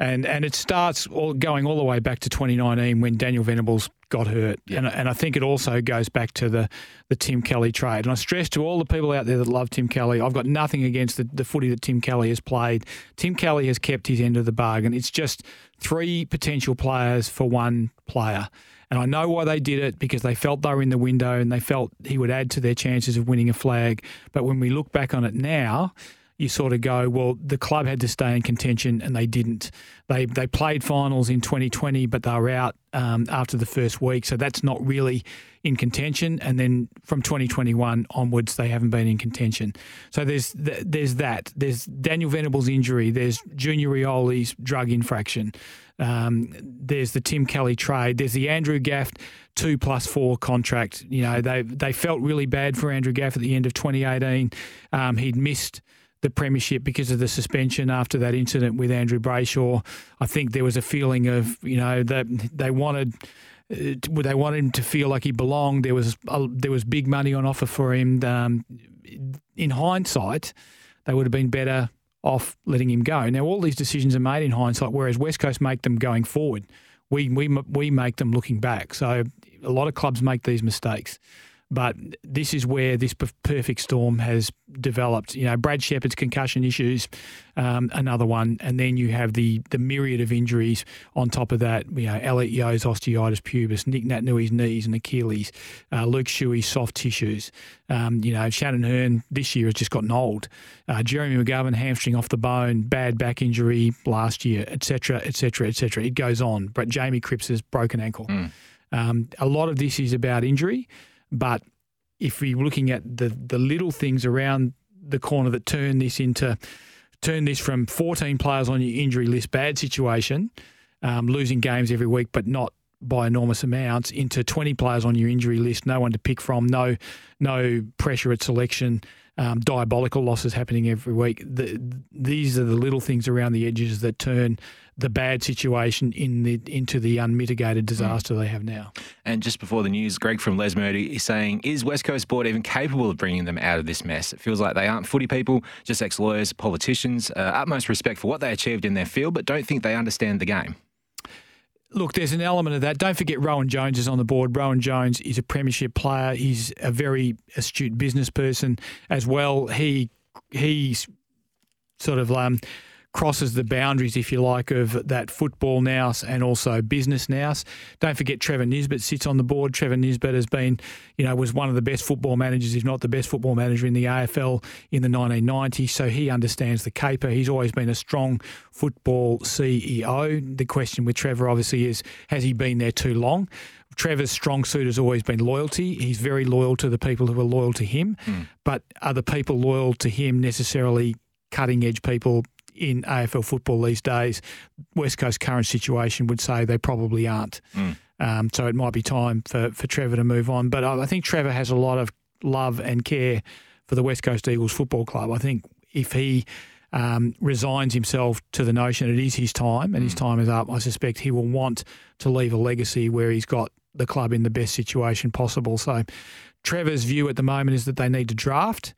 And and it starts all, going all the way back to 2019 when Daniel Venables got hurt. And, and I think it also goes back to the, the Tim Kelly trade. And I stress to all the people out there that love Tim Kelly, I've got nothing against the, the footy that Tim Kelly has played. Tim Kelly has kept his end of the bargain. It's just three potential players for one player. And I know why they did it because they felt they were in the window and they felt he would add to their chances of winning a flag. But when we look back on it now, you sort of go, well, the club had to stay in contention and they didn't. They they played finals in 2020, but they were out um, after the first week, so that's not really in contention. And then from 2021 onwards, they haven't been in contention. So there's there's that. There's Daniel Venables' injury. There's Junior Rioli's drug infraction. Um, there's the Tim Kelly trade. There's the Andrew Gaff two plus four contract. You know, they they felt really bad for Andrew Gaff at the end of 2018. Um, he'd missed the premiership because of the suspension after that incident with Andrew Brayshaw. I think there was a feeling of you know that they wanted. Uh, they wanted him to feel like he belonged. There was uh, there was big money on offer for him. Um, in hindsight, they would have been better off letting him go. Now all these decisions are made in hindsight, whereas West Coast make them going forward. We we we make them looking back. So a lot of clubs make these mistakes. But this is where this perfect storm has developed. You know, Brad Sheppard's concussion issues, um, another one, and then you have the the myriad of injuries on top of that. You know, Elliot Yeo's osteitis pubis, Nick Naitanui's knees and Achilles, uh, Luke Shuey's soft tissues. Um, you know, Shannon Hurn this year has just gotten old. Uh, Jeremy McGovern hamstring off the bone, bad back injury last year, etc., etc., etc. It goes on. But Jamie Cripps has broken ankle. Mm. Um, a lot of this is about injury. But if we're looking at the the little things around the corner that turn this into turn this from 14 players on your injury list, bad situation, um, losing games every week, but not by enormous amounts, into 20 players on your injury list, no one to pick from, no no pressure at selection, um, diabolical losses happening every week. The, these are the little things around the edges that turn the bad situation in the into the unmitigated disaster mm. they have now. And just before the news, Greg from Lesmurdie is saying, is West Coast Board even capable of bringing them out of this mess? It feels like they aren't footy people, just ex-lawyers, politicians, uh, utmost respect for what they achieved in their field, but don't think they understand the game. Look, there's an element of that. Don't forget Rowan Jones is on the board. Rowan Jones is a premiership player. He's a very astute business person as well. He he's sort of um, crosses the boundaries, if you like, of that football nous and also business nous. Don't forget Trevor Nisbett sits on the board. Trevor Nisbett has been, you know, was one of the best football managers, if not the best football manager in the AFL in the 1990s. So he understands the caper. He's always been a strong football CEO. The question with Trevor obviously is, has he been there too long? Trevor's strong suit has always been loyalty. He's very loyal to the people who are loyal to him. Mm. But are the people loyal to him necessarily cutting edge people in AFL football these days, West Coast current situation would say they probably aren't. Mm. Um, so it might be time for, for Trevor to move on. But I think Trevor has a lot of love and care for the West Coast Eagles Football Club. I think if he um, resigns himself to the notion it is his time and mm. his time is up, I suspect he will want to leave a legacy where he's got the club in the best situation possible. So Trevor's view at the moment is that they need to draft.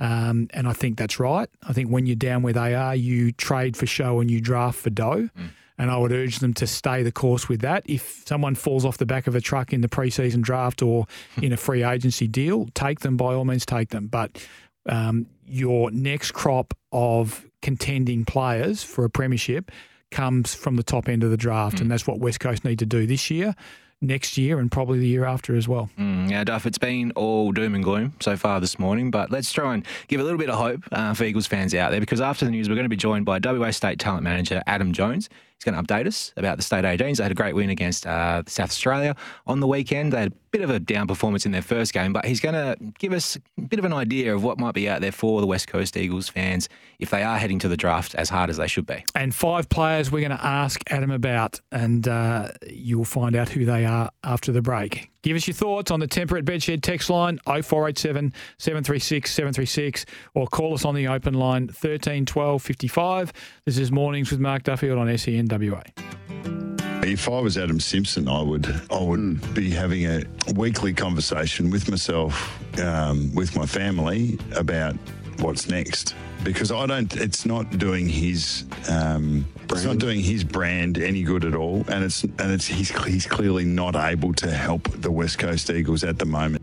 Um, and I think that's right. I think when you're down where they are, you trade for show and you draft for dough. Mm. And I would urge them to stay the course with that. If someone falls off the back of a truck in the preseason draft or *laughs* in a free agency deal, take them by all means, take them. But um, your next crop of contending players for a premiership comes from the top end of the draft, mm. and that's what West Coast need to do this year next year and probably the year after as well. Mm, yeah, Duff, it's been all doom and gloom so far this morning, but let's try and give a little bit of hope uh, for Eagles fans out there because after the news, we're going to be joined by WA State Talent Manager Adam Jones. He's going to update us about the State 18s. They had a great win against uh, South Australia on the weekend. They had a bit of a down performance in their first game, but he's going to give us a bit of an idea of what might be out there for the West Coast Eagles fans if they are heading to the draft as hard as they should be. And five players we're going to ask Adam about, and uh, you will find out who they are after the break. Give us your thoughts on the Tempur at Bedshed text line 0487 736 736 or call us on the open line 13 12 55. This is Mornings with Mark Duffield on SENWA. If I was Adam Simpson, I would I would be having a weekly conversation with myself, um, with my family about what's next because I don't. It's not doing his. Um, it's not doing his brand any good at all, and it's and it's he's he's clearly not able to help the West Coast Eagles at the moment.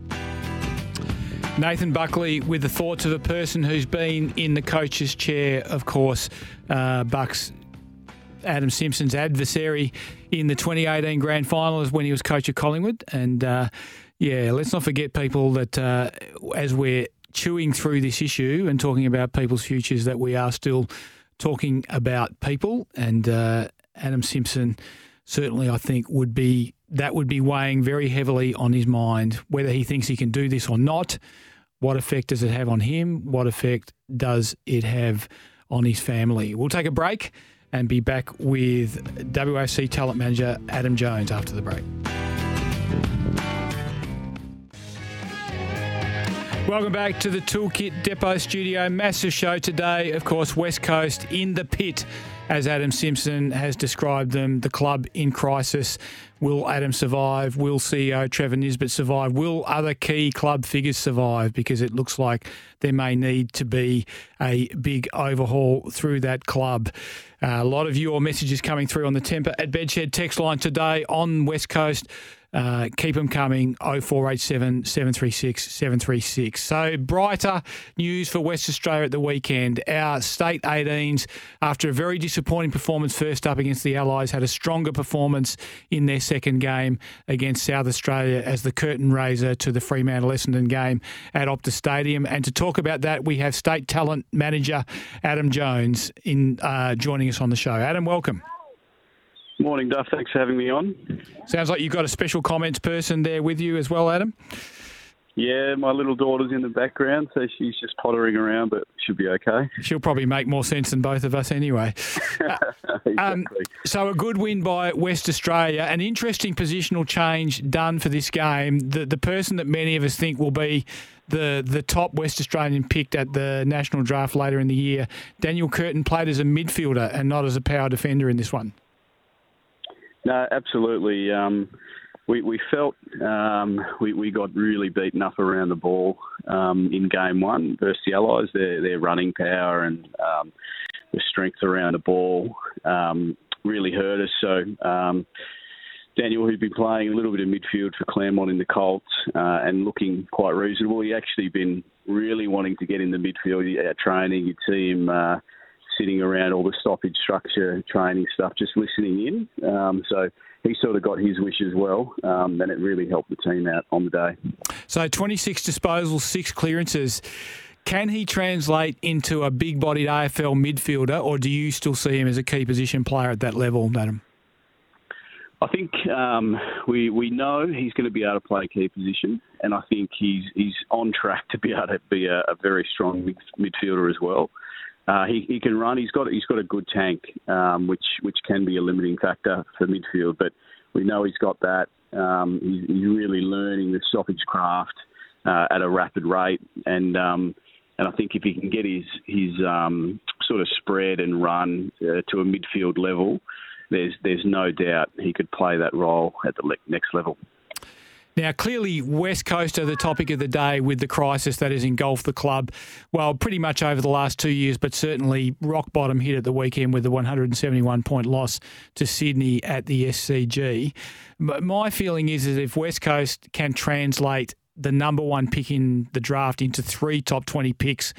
Nathan Buckley with the thoughts of a person who's been in the coach's chair, of course. Uh, Bucks Adam Simpson's adversary in the 2018 grand final is when he was coach of Collingwood. And uh, yeah, let's not forget people that uh, as we're chewing through this issue and talking about people's futures, that we are still talking about people. And uh, Adam Simpson certainly, I think, would be that would be weighing very heavily on his mind whether he thinks he can do this or not. What effect does it have on him? What effect does it have on his family? We'll take a break and be back with WAC talent manager Adam Jones after the break. Welcome back to the Toolkit Depot studio. Massive show today. Of course, West Coast in the pit, as Adam Simpson has described them, the club in crisis. Will Adam survive? Will CEO Trevor Nisbett survive? Will other key club figures survive? Because it looks like there may need to be a big overhaul through that club. Uh, a lot of your messages coming through on the Tempur at Bedshed text line today on West Coast. Uh, keep them coming 0487 736 736. So, brighter news for West Australia at the weekend. Our state 18s, after a very disappointing performance first up against the Allies, had a stronger performance in their second game against South Australia as the curtain raiser to the Fremantle Essendon game at Optus Stadium. And to talk about that, we have state talent manager Adam Jones in uh, joining us on the show. Adam, welcome. Morning, Duff. Thanks for having me on. Sounds like you've got a special comments person there with you as well, Adam. Yeah, my little daughter's in the background, so she's just pottering around, but she'll be okay. She'll probably make more sense than both of us anyway. *laughs* exactly. Um, so a good win by West Australia, an interesting positional change done for this game. The the person that many of us think will be the the top West Australian picked at the national draft later in the year, Daniel Curtin played as a midfielder and not as a power defender in this one. No, absolutely. Um, we, we felt um, we, we got really beaten up around the ball um, in game one versus the Allies. Their, their running power and um, the strength around the ball um, really hurt us. So um, Daniel, who'd been playing a little bit of midfield for Claremont in the Colts uh, and looking quite reasonable, he actually been really wanting to get in the midfield at training. You'd see him. Uh, sitting around all the stoppage structure training stuff, just listening in. Um, so he sort of got his wish as well, um, and it really helped the team out on the day. So 26 disposals, six clearances. Can he translate into a big bodied AFL midfielder, or do you still see him as a key position player at that level, Madam? I think um, we we know he's going to be able to play a key position, and I think he's he's on track to be able to be a, a very strong midfielder as well. Uh, he, he can run. He's got he's got a good tank, um, which which can be a limiting factor for midfield. But we know he's got that. Um, he's, he's, really learning the stoppage craft uh, at a rapid rate, and um, and I think if he can get his his um, sort of spread and run uh, to a midfield level, there's there's no doubt he could play that role at the next level. Now, clearly, West Coast are the topic of the day with the crisis that has engulfed the club. Well, pretty much over the last two years, but certainly rock bottom hit at the weekend with the 171 point loss to Sydney at the SCG. But my feeling is that if West Coast can translate the number one pick in the draft into three top 20 picks,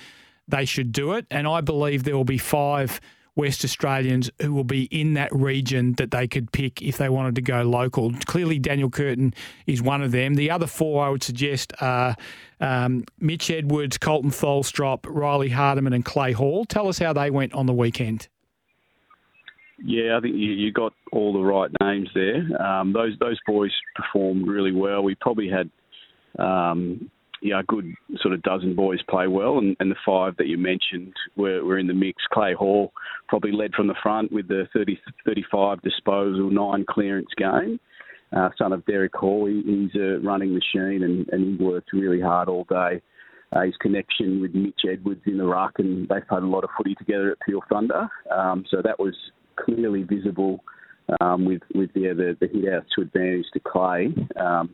they should do it. And I believe there will be five West Australians who will be in that region that they could pick if they wanted to go local. Clearly, Daniel Curtin is one of them. The other four I would suggest are um, Mitch Edwards, Koltyn Tholstrup, Riley Hardeman, and Clay Hall. Tell us how they went on the weekend. Yeah, I think you, you got all the right names there. Um, those those boys performed really well. We probably had um, yeah, a good sort of dozen boys play well, and, and the five that you mentioned were, were in the mix. Clay Hall probably led from the front with the 30, 35 disposal, nine clearance game. Uh, son of Derek Hall, he, he's a running machine and, and he worked really hard all day. Uh, his connection with Mitch Edwards in the ruck, and they've played a lot of footy together at Peel Thunder. Um, so that was clearly visible um, with with yeah, the, the hit outs to advantage to Clay. Um,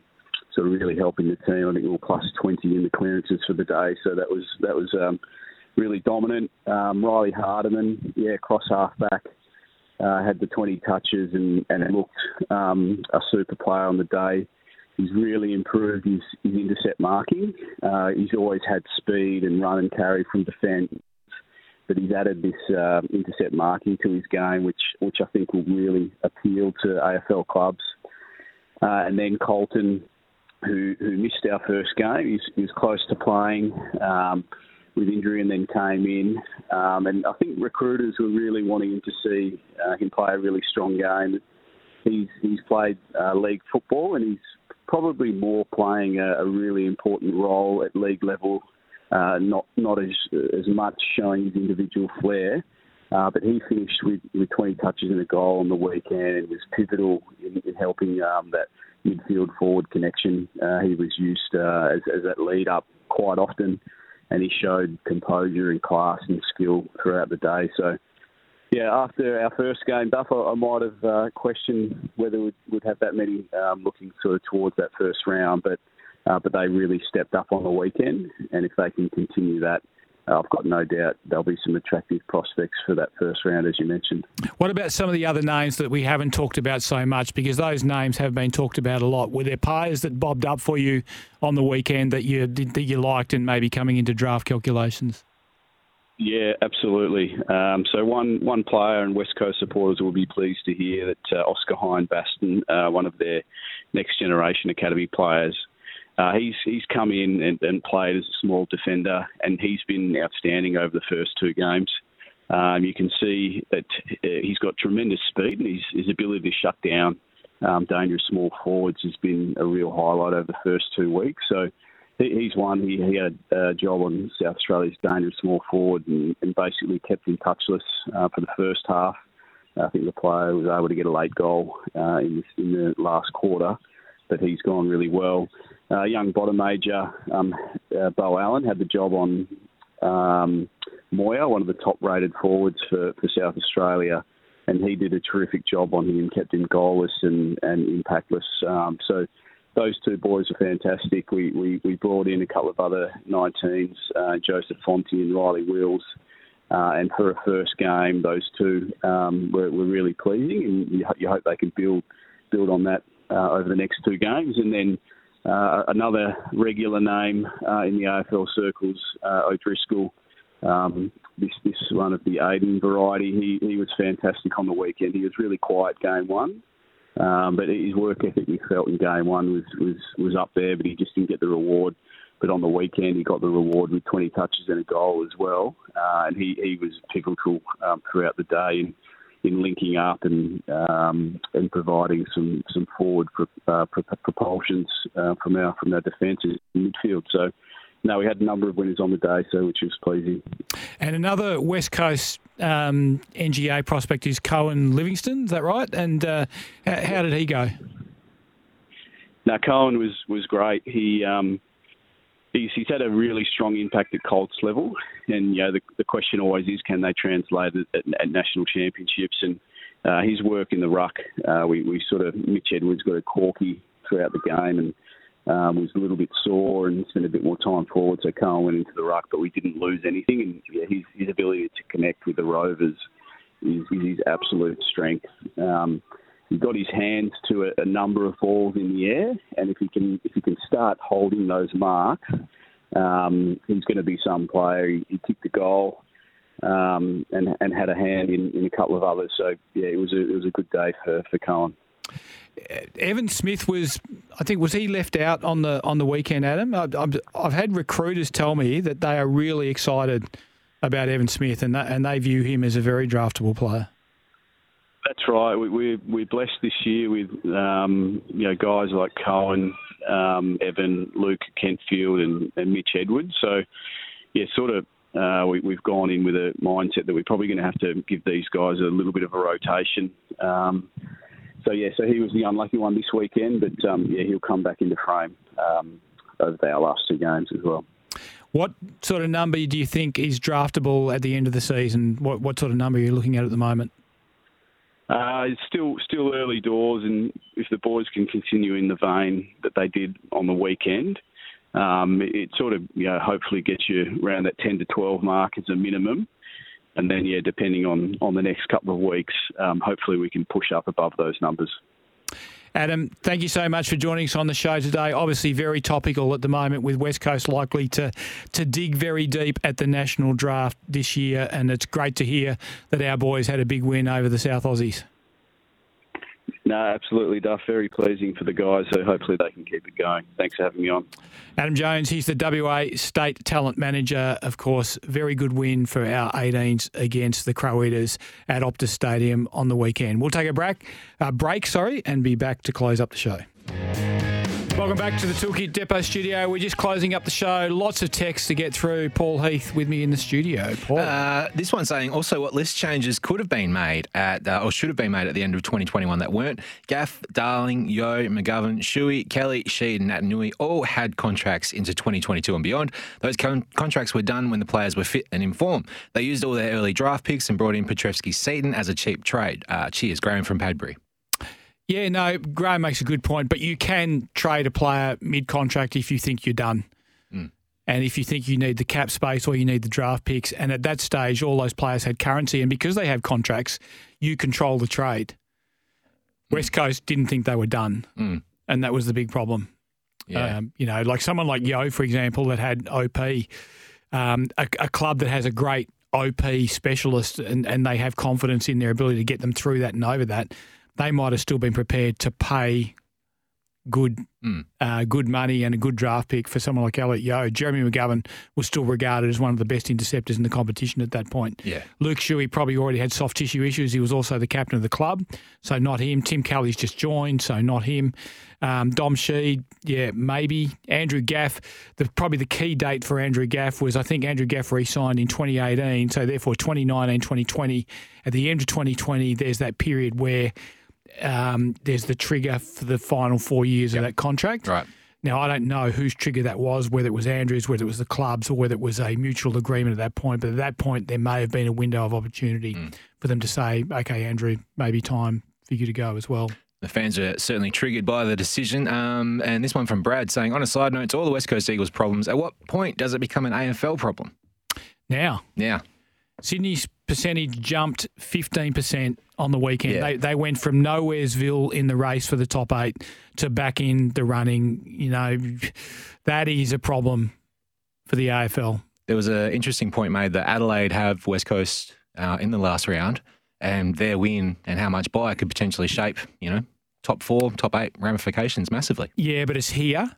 sort of really helping the team. I think we were plus 20 in the clearances for the day, so that was that was um, really dominant. Um, Riley Hardeman, yeah, cross half back, uh, had the 20 touches and, and looked um, a super player on the day. He's really improved his, his intercept marking. Uh, he's always had speed and run and carry from defence, but he's added this uh, intercept marking to his game, which which I think will really appeal to AFL clubs. Uh, and then Koltyn, who who missed our first game, he was close to playing. Um, with injury and then came in. Um, and I think recruiters were really wanting him to see uh, him play a really strong game. He's he's played uh, league football and he's probably more playing a, a really important role at league level, uh, not not as as much showing his individual flair. Uh, but he finished with, with 20 touches and a goal on the weekend and was pivotal in, in helping um, that midfield forward connection. Uh, he was used uh, as, as that lead up quite often, and he showed composure and class and skill throughout the day. So yeah, after our first game, Duff, I, might have uh, questioned whether we'd, we'd have that many um, looking sort of towards that first round, but uh, but they really stepped up on the weekend, and if they can continue that, I've got no doubt there'll be some attractive prospects for that first round, as you mentioned. What about some of the other names that we haven't talked about so much? Because those names have been talked about a lot. Were there players that bobbed up for you on the weekend that you that you liked and maybe coming into draft calculations? Yeah, absolutely. Um, so one one player and West Coast supporters will be pleased to hear that uh, Oscar Hine Baston, uh, one of their next generation academy players, uh, he's he's come in and, and, played as a small defender, and he's been outstanding over the first two games. Um, you can see that uh, he's got tremendous speed, and his, his ability to shut down um, dangerous small forwards has been a real highlight over the first two weeks. So he's one. He, he had a job on South Australia's dangerous small forward and, and basically kept him touchless uh, for the first half. I think the player was able to get a late goal uh, in, in the last quarter, but he's gone really well. Uh, young bottom major, um, uh, Beau Allen, had the job on um, Moir, one of the top rated forwards for, for South Australia, and he did a terrific job on him, kept him goalless and, and impactless. Um, so those two boys are fantastic. We, we, we brought in a couple of other 19s, uh, Joseph Fonte and Riley Wills. Uh, and for a first game, those two um, were, were, really pleasing, and you, you, hope they can build build on that uh, over the next two games. And then uh, another regular name uh, in the AFL circles, uh, O'Driscoll. Um, this this one of the Aiden variety. He he was fantastic on the weekend. He was really quiet game one. Um, but his work ethic we felt in game one was, was, was up there, but he just didn't get the reward. But on the weekend, he got the reward with 20 touches and a goal as well. Uh, and he, he was pivotal um, throughout the day in, in linking up and um, and providing some some forward pro, uh, propulsions uh, from our from our defence in midfield. So no, we had a number of winners on the day, so which was pleasing. And another West Coast um, NGA prospect is Coen Livingstone. Is that right? And uh, how, how, did he go? Now Coen was was great. He um, he's, he's had a really strong impact at Colts level, and you know the, the question always is, can they translate it at, at national championships? And uh, his work in the ruck, uh, we, we sort of Mitch Edwards got a corky throughout the game, and um, was a little bit sore and spent a bit more time forward. So Carl went into the ruck, but we didn't lose anything. And yeah, his, his ability to connect with the Rovers is, is his absolute strength. Um, he got his hands to a, a, number of balls in the air, and if he can if he can start holding those marks, um, he's going to be some player. He, he kicked the goal. Um, and and had a hand in, in a couple of others. So yeah, it was a, it was a good day for for Coen. Evan Smith was, I think, was he left out on the on the weekend, Adam? I've, I've had recruiters tell me that they are really excited about Evan Smith and that, and they view him as a very draftable player. That's right. We, we're, we're blessed this year with um, you know guys like Coen, um, Evan, Luke Kentfield, and, and Mitch Edwards. So yeah, sort of uh, we, have gone in with a mindset that we're probably going to have to give these guys a little bit of a rotation. Um, so yeah, so he was the unlucky one this weekend, but um, yeah, he'll come back into frame um, over our last two games as well. What sort of number do you think is draftable at the end of the season? What what sort of number are you looking at at the moment? Uh, it's still still early doors, and if the boys can continue in the vein that they did on the weekend, Um, it, it sort of you know hopefully gets you around that 10 to 12 mark as a minimum. And then, yeah, depending on, on the next couple of weeks, um, hopefully we can push up above those numbers. Adam, thank you so much for joining us on the show today. Obviously, very topical at the moment with West Coast likely to, to dig very deep at the national draft this year. And it's great to hear that our boys had a big win over the South Aussies. No, absolutely, Duff. Very pleasing for the guys. So hopefully they can keep it going. Thanks for having me on. Adam Jones, he's the WA State Talent Manager. Of course, very good win for our 18s against the Crow Eaters at Optus Stadium on the weekend. We'll take a break, uh, break, sorry, and be back to close up the show. Welcome back to the Toolkit Depot studio. We're just closing up the show. Lots of texts to get through. Paul Heath with me in the studio. Paul. Uh, this one saying also what list changes could have been made at uh, or should have been made at the end of 2021 that weren't. Gaff, Darling, Yeo, McGovern, Shuey, Kelly, Sheed, and Naitanui all had contracts into 2022 and beyond. Those con- contracts were done when the players were fit and in form. They used all their early draft picks and brought in Petrevski-Seton as a cheap trade. Uh, cheers, Graham from Padbury. Yeah, no, Graham makes a good point, but you can trade a player mid contract if you think you're done. Mm. And if you think you need the cap space or you need the draft picks. And at that stage, all those players had currency. And because they have contracts, you control the trade. Mm. West Coast didn't think they were done. Mm. And that was the big problem. Yeah. Um, you know, like someone like Yeo, for example, that had OP, um, a, a club that has a great OP specialist and, and they have confidence in their ability to get them through that and over that they might have still been prepared to pay good mm. uh, good money and a good draft pick for someone like Elliot Yeo. Jeremy McGovern was still regarded as one of the best interceptors in the competition at that point. Yeah. Luke Shuey probably already had soft tissue issues. He was also the captain of the club, so not him. Tim Kelly's just joined, so not him. Um, Dom Sheed, yeah, maybe. Andrew Gaff, the, probably the key date for Andrew Gaff was I think Andrew Gaff re signed in 2018, so therefore 2019, 2020. At the end of 2020, there's that period where um, there's the trigger for the final four years yep. of that contract. Right. Now, I don't know whose trigger that was, whether it was Andrews, whether it was the clubs, or whether it was a mutual agreement at that point. But at that point, there may have been a window of opportunity mm. for them to say, okay, Andrew, maybe time for you to go as well. The fans are certainly triggered by the decision. Um, and this one from Brad saying, on a side note, to all the West Coast Eagles problems, at what point does it become an AFL problem? Now. Now. Sydney's percentage jumped 15% on the weekend. Yeah. They, they went from nowheresville in the race for the top eight to back in the running. You know, that is a problem for the AFL. There was an interesting point made that Adelaide have West Coast uh, in the last round, and their win and how much buy could potentially shape, you know, top four, top eight ramifications massively. Yeah, but it's here.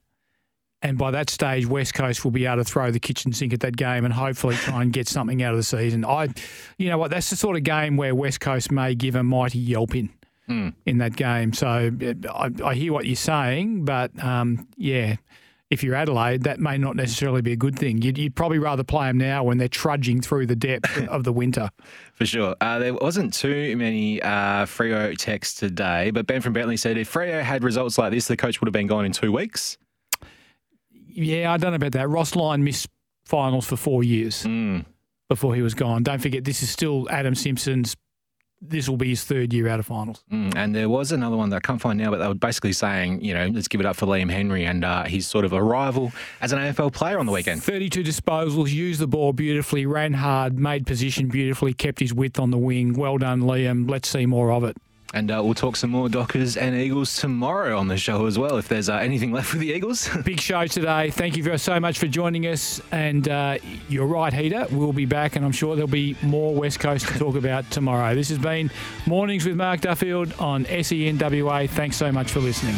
And by that stage, West Coast will be able to throw the kitchen sink at that game and hopefully try and get something out of the season. I, you know what, that's the sort of game where West Coast may give a mighty yelping mm. in that game. So I, I, hear what you're saying, but um, yeah, if you're Adelaide, that may not necessarily be a good thing. You'd, you'd probably rather play them now when they're trudging through the depth *laughs* of the winter. For sure. Uh, there wasn't too many uh, Freo texts today, but Ben from Bentley said if Freo had results like this, the coach would have been gone in two weeks yeah, I don't know about that. Ross Lyon missed finals for four years mm. before he was gone. Don't forget, this is still Adam Simpson's. This will be his third year out of finals. Mm. And there was another one that I can't find now, but they were basically saying, you know, let's give it up for Liam Henry and uh, his sort of arrival as an AFL player on the weekend. 32 disposals, used the ball beautifully, ran hard, made position beautifully, kept his width on the wing. Well done, Liam. Let's see more of it. And uh, we'll talk some more Dockers and Eagles tomorrow on the show as well, if there's uh, anything left with the Eagles. *laughs* Big show today. Thank you so much for joining us. And uh, you're right, Heater. We'll be back, and I'm sure there'll be more West Coast to talk about tomorrow. This has been Mornings with Mark Duffield on SENWA. Thanks so much for listening.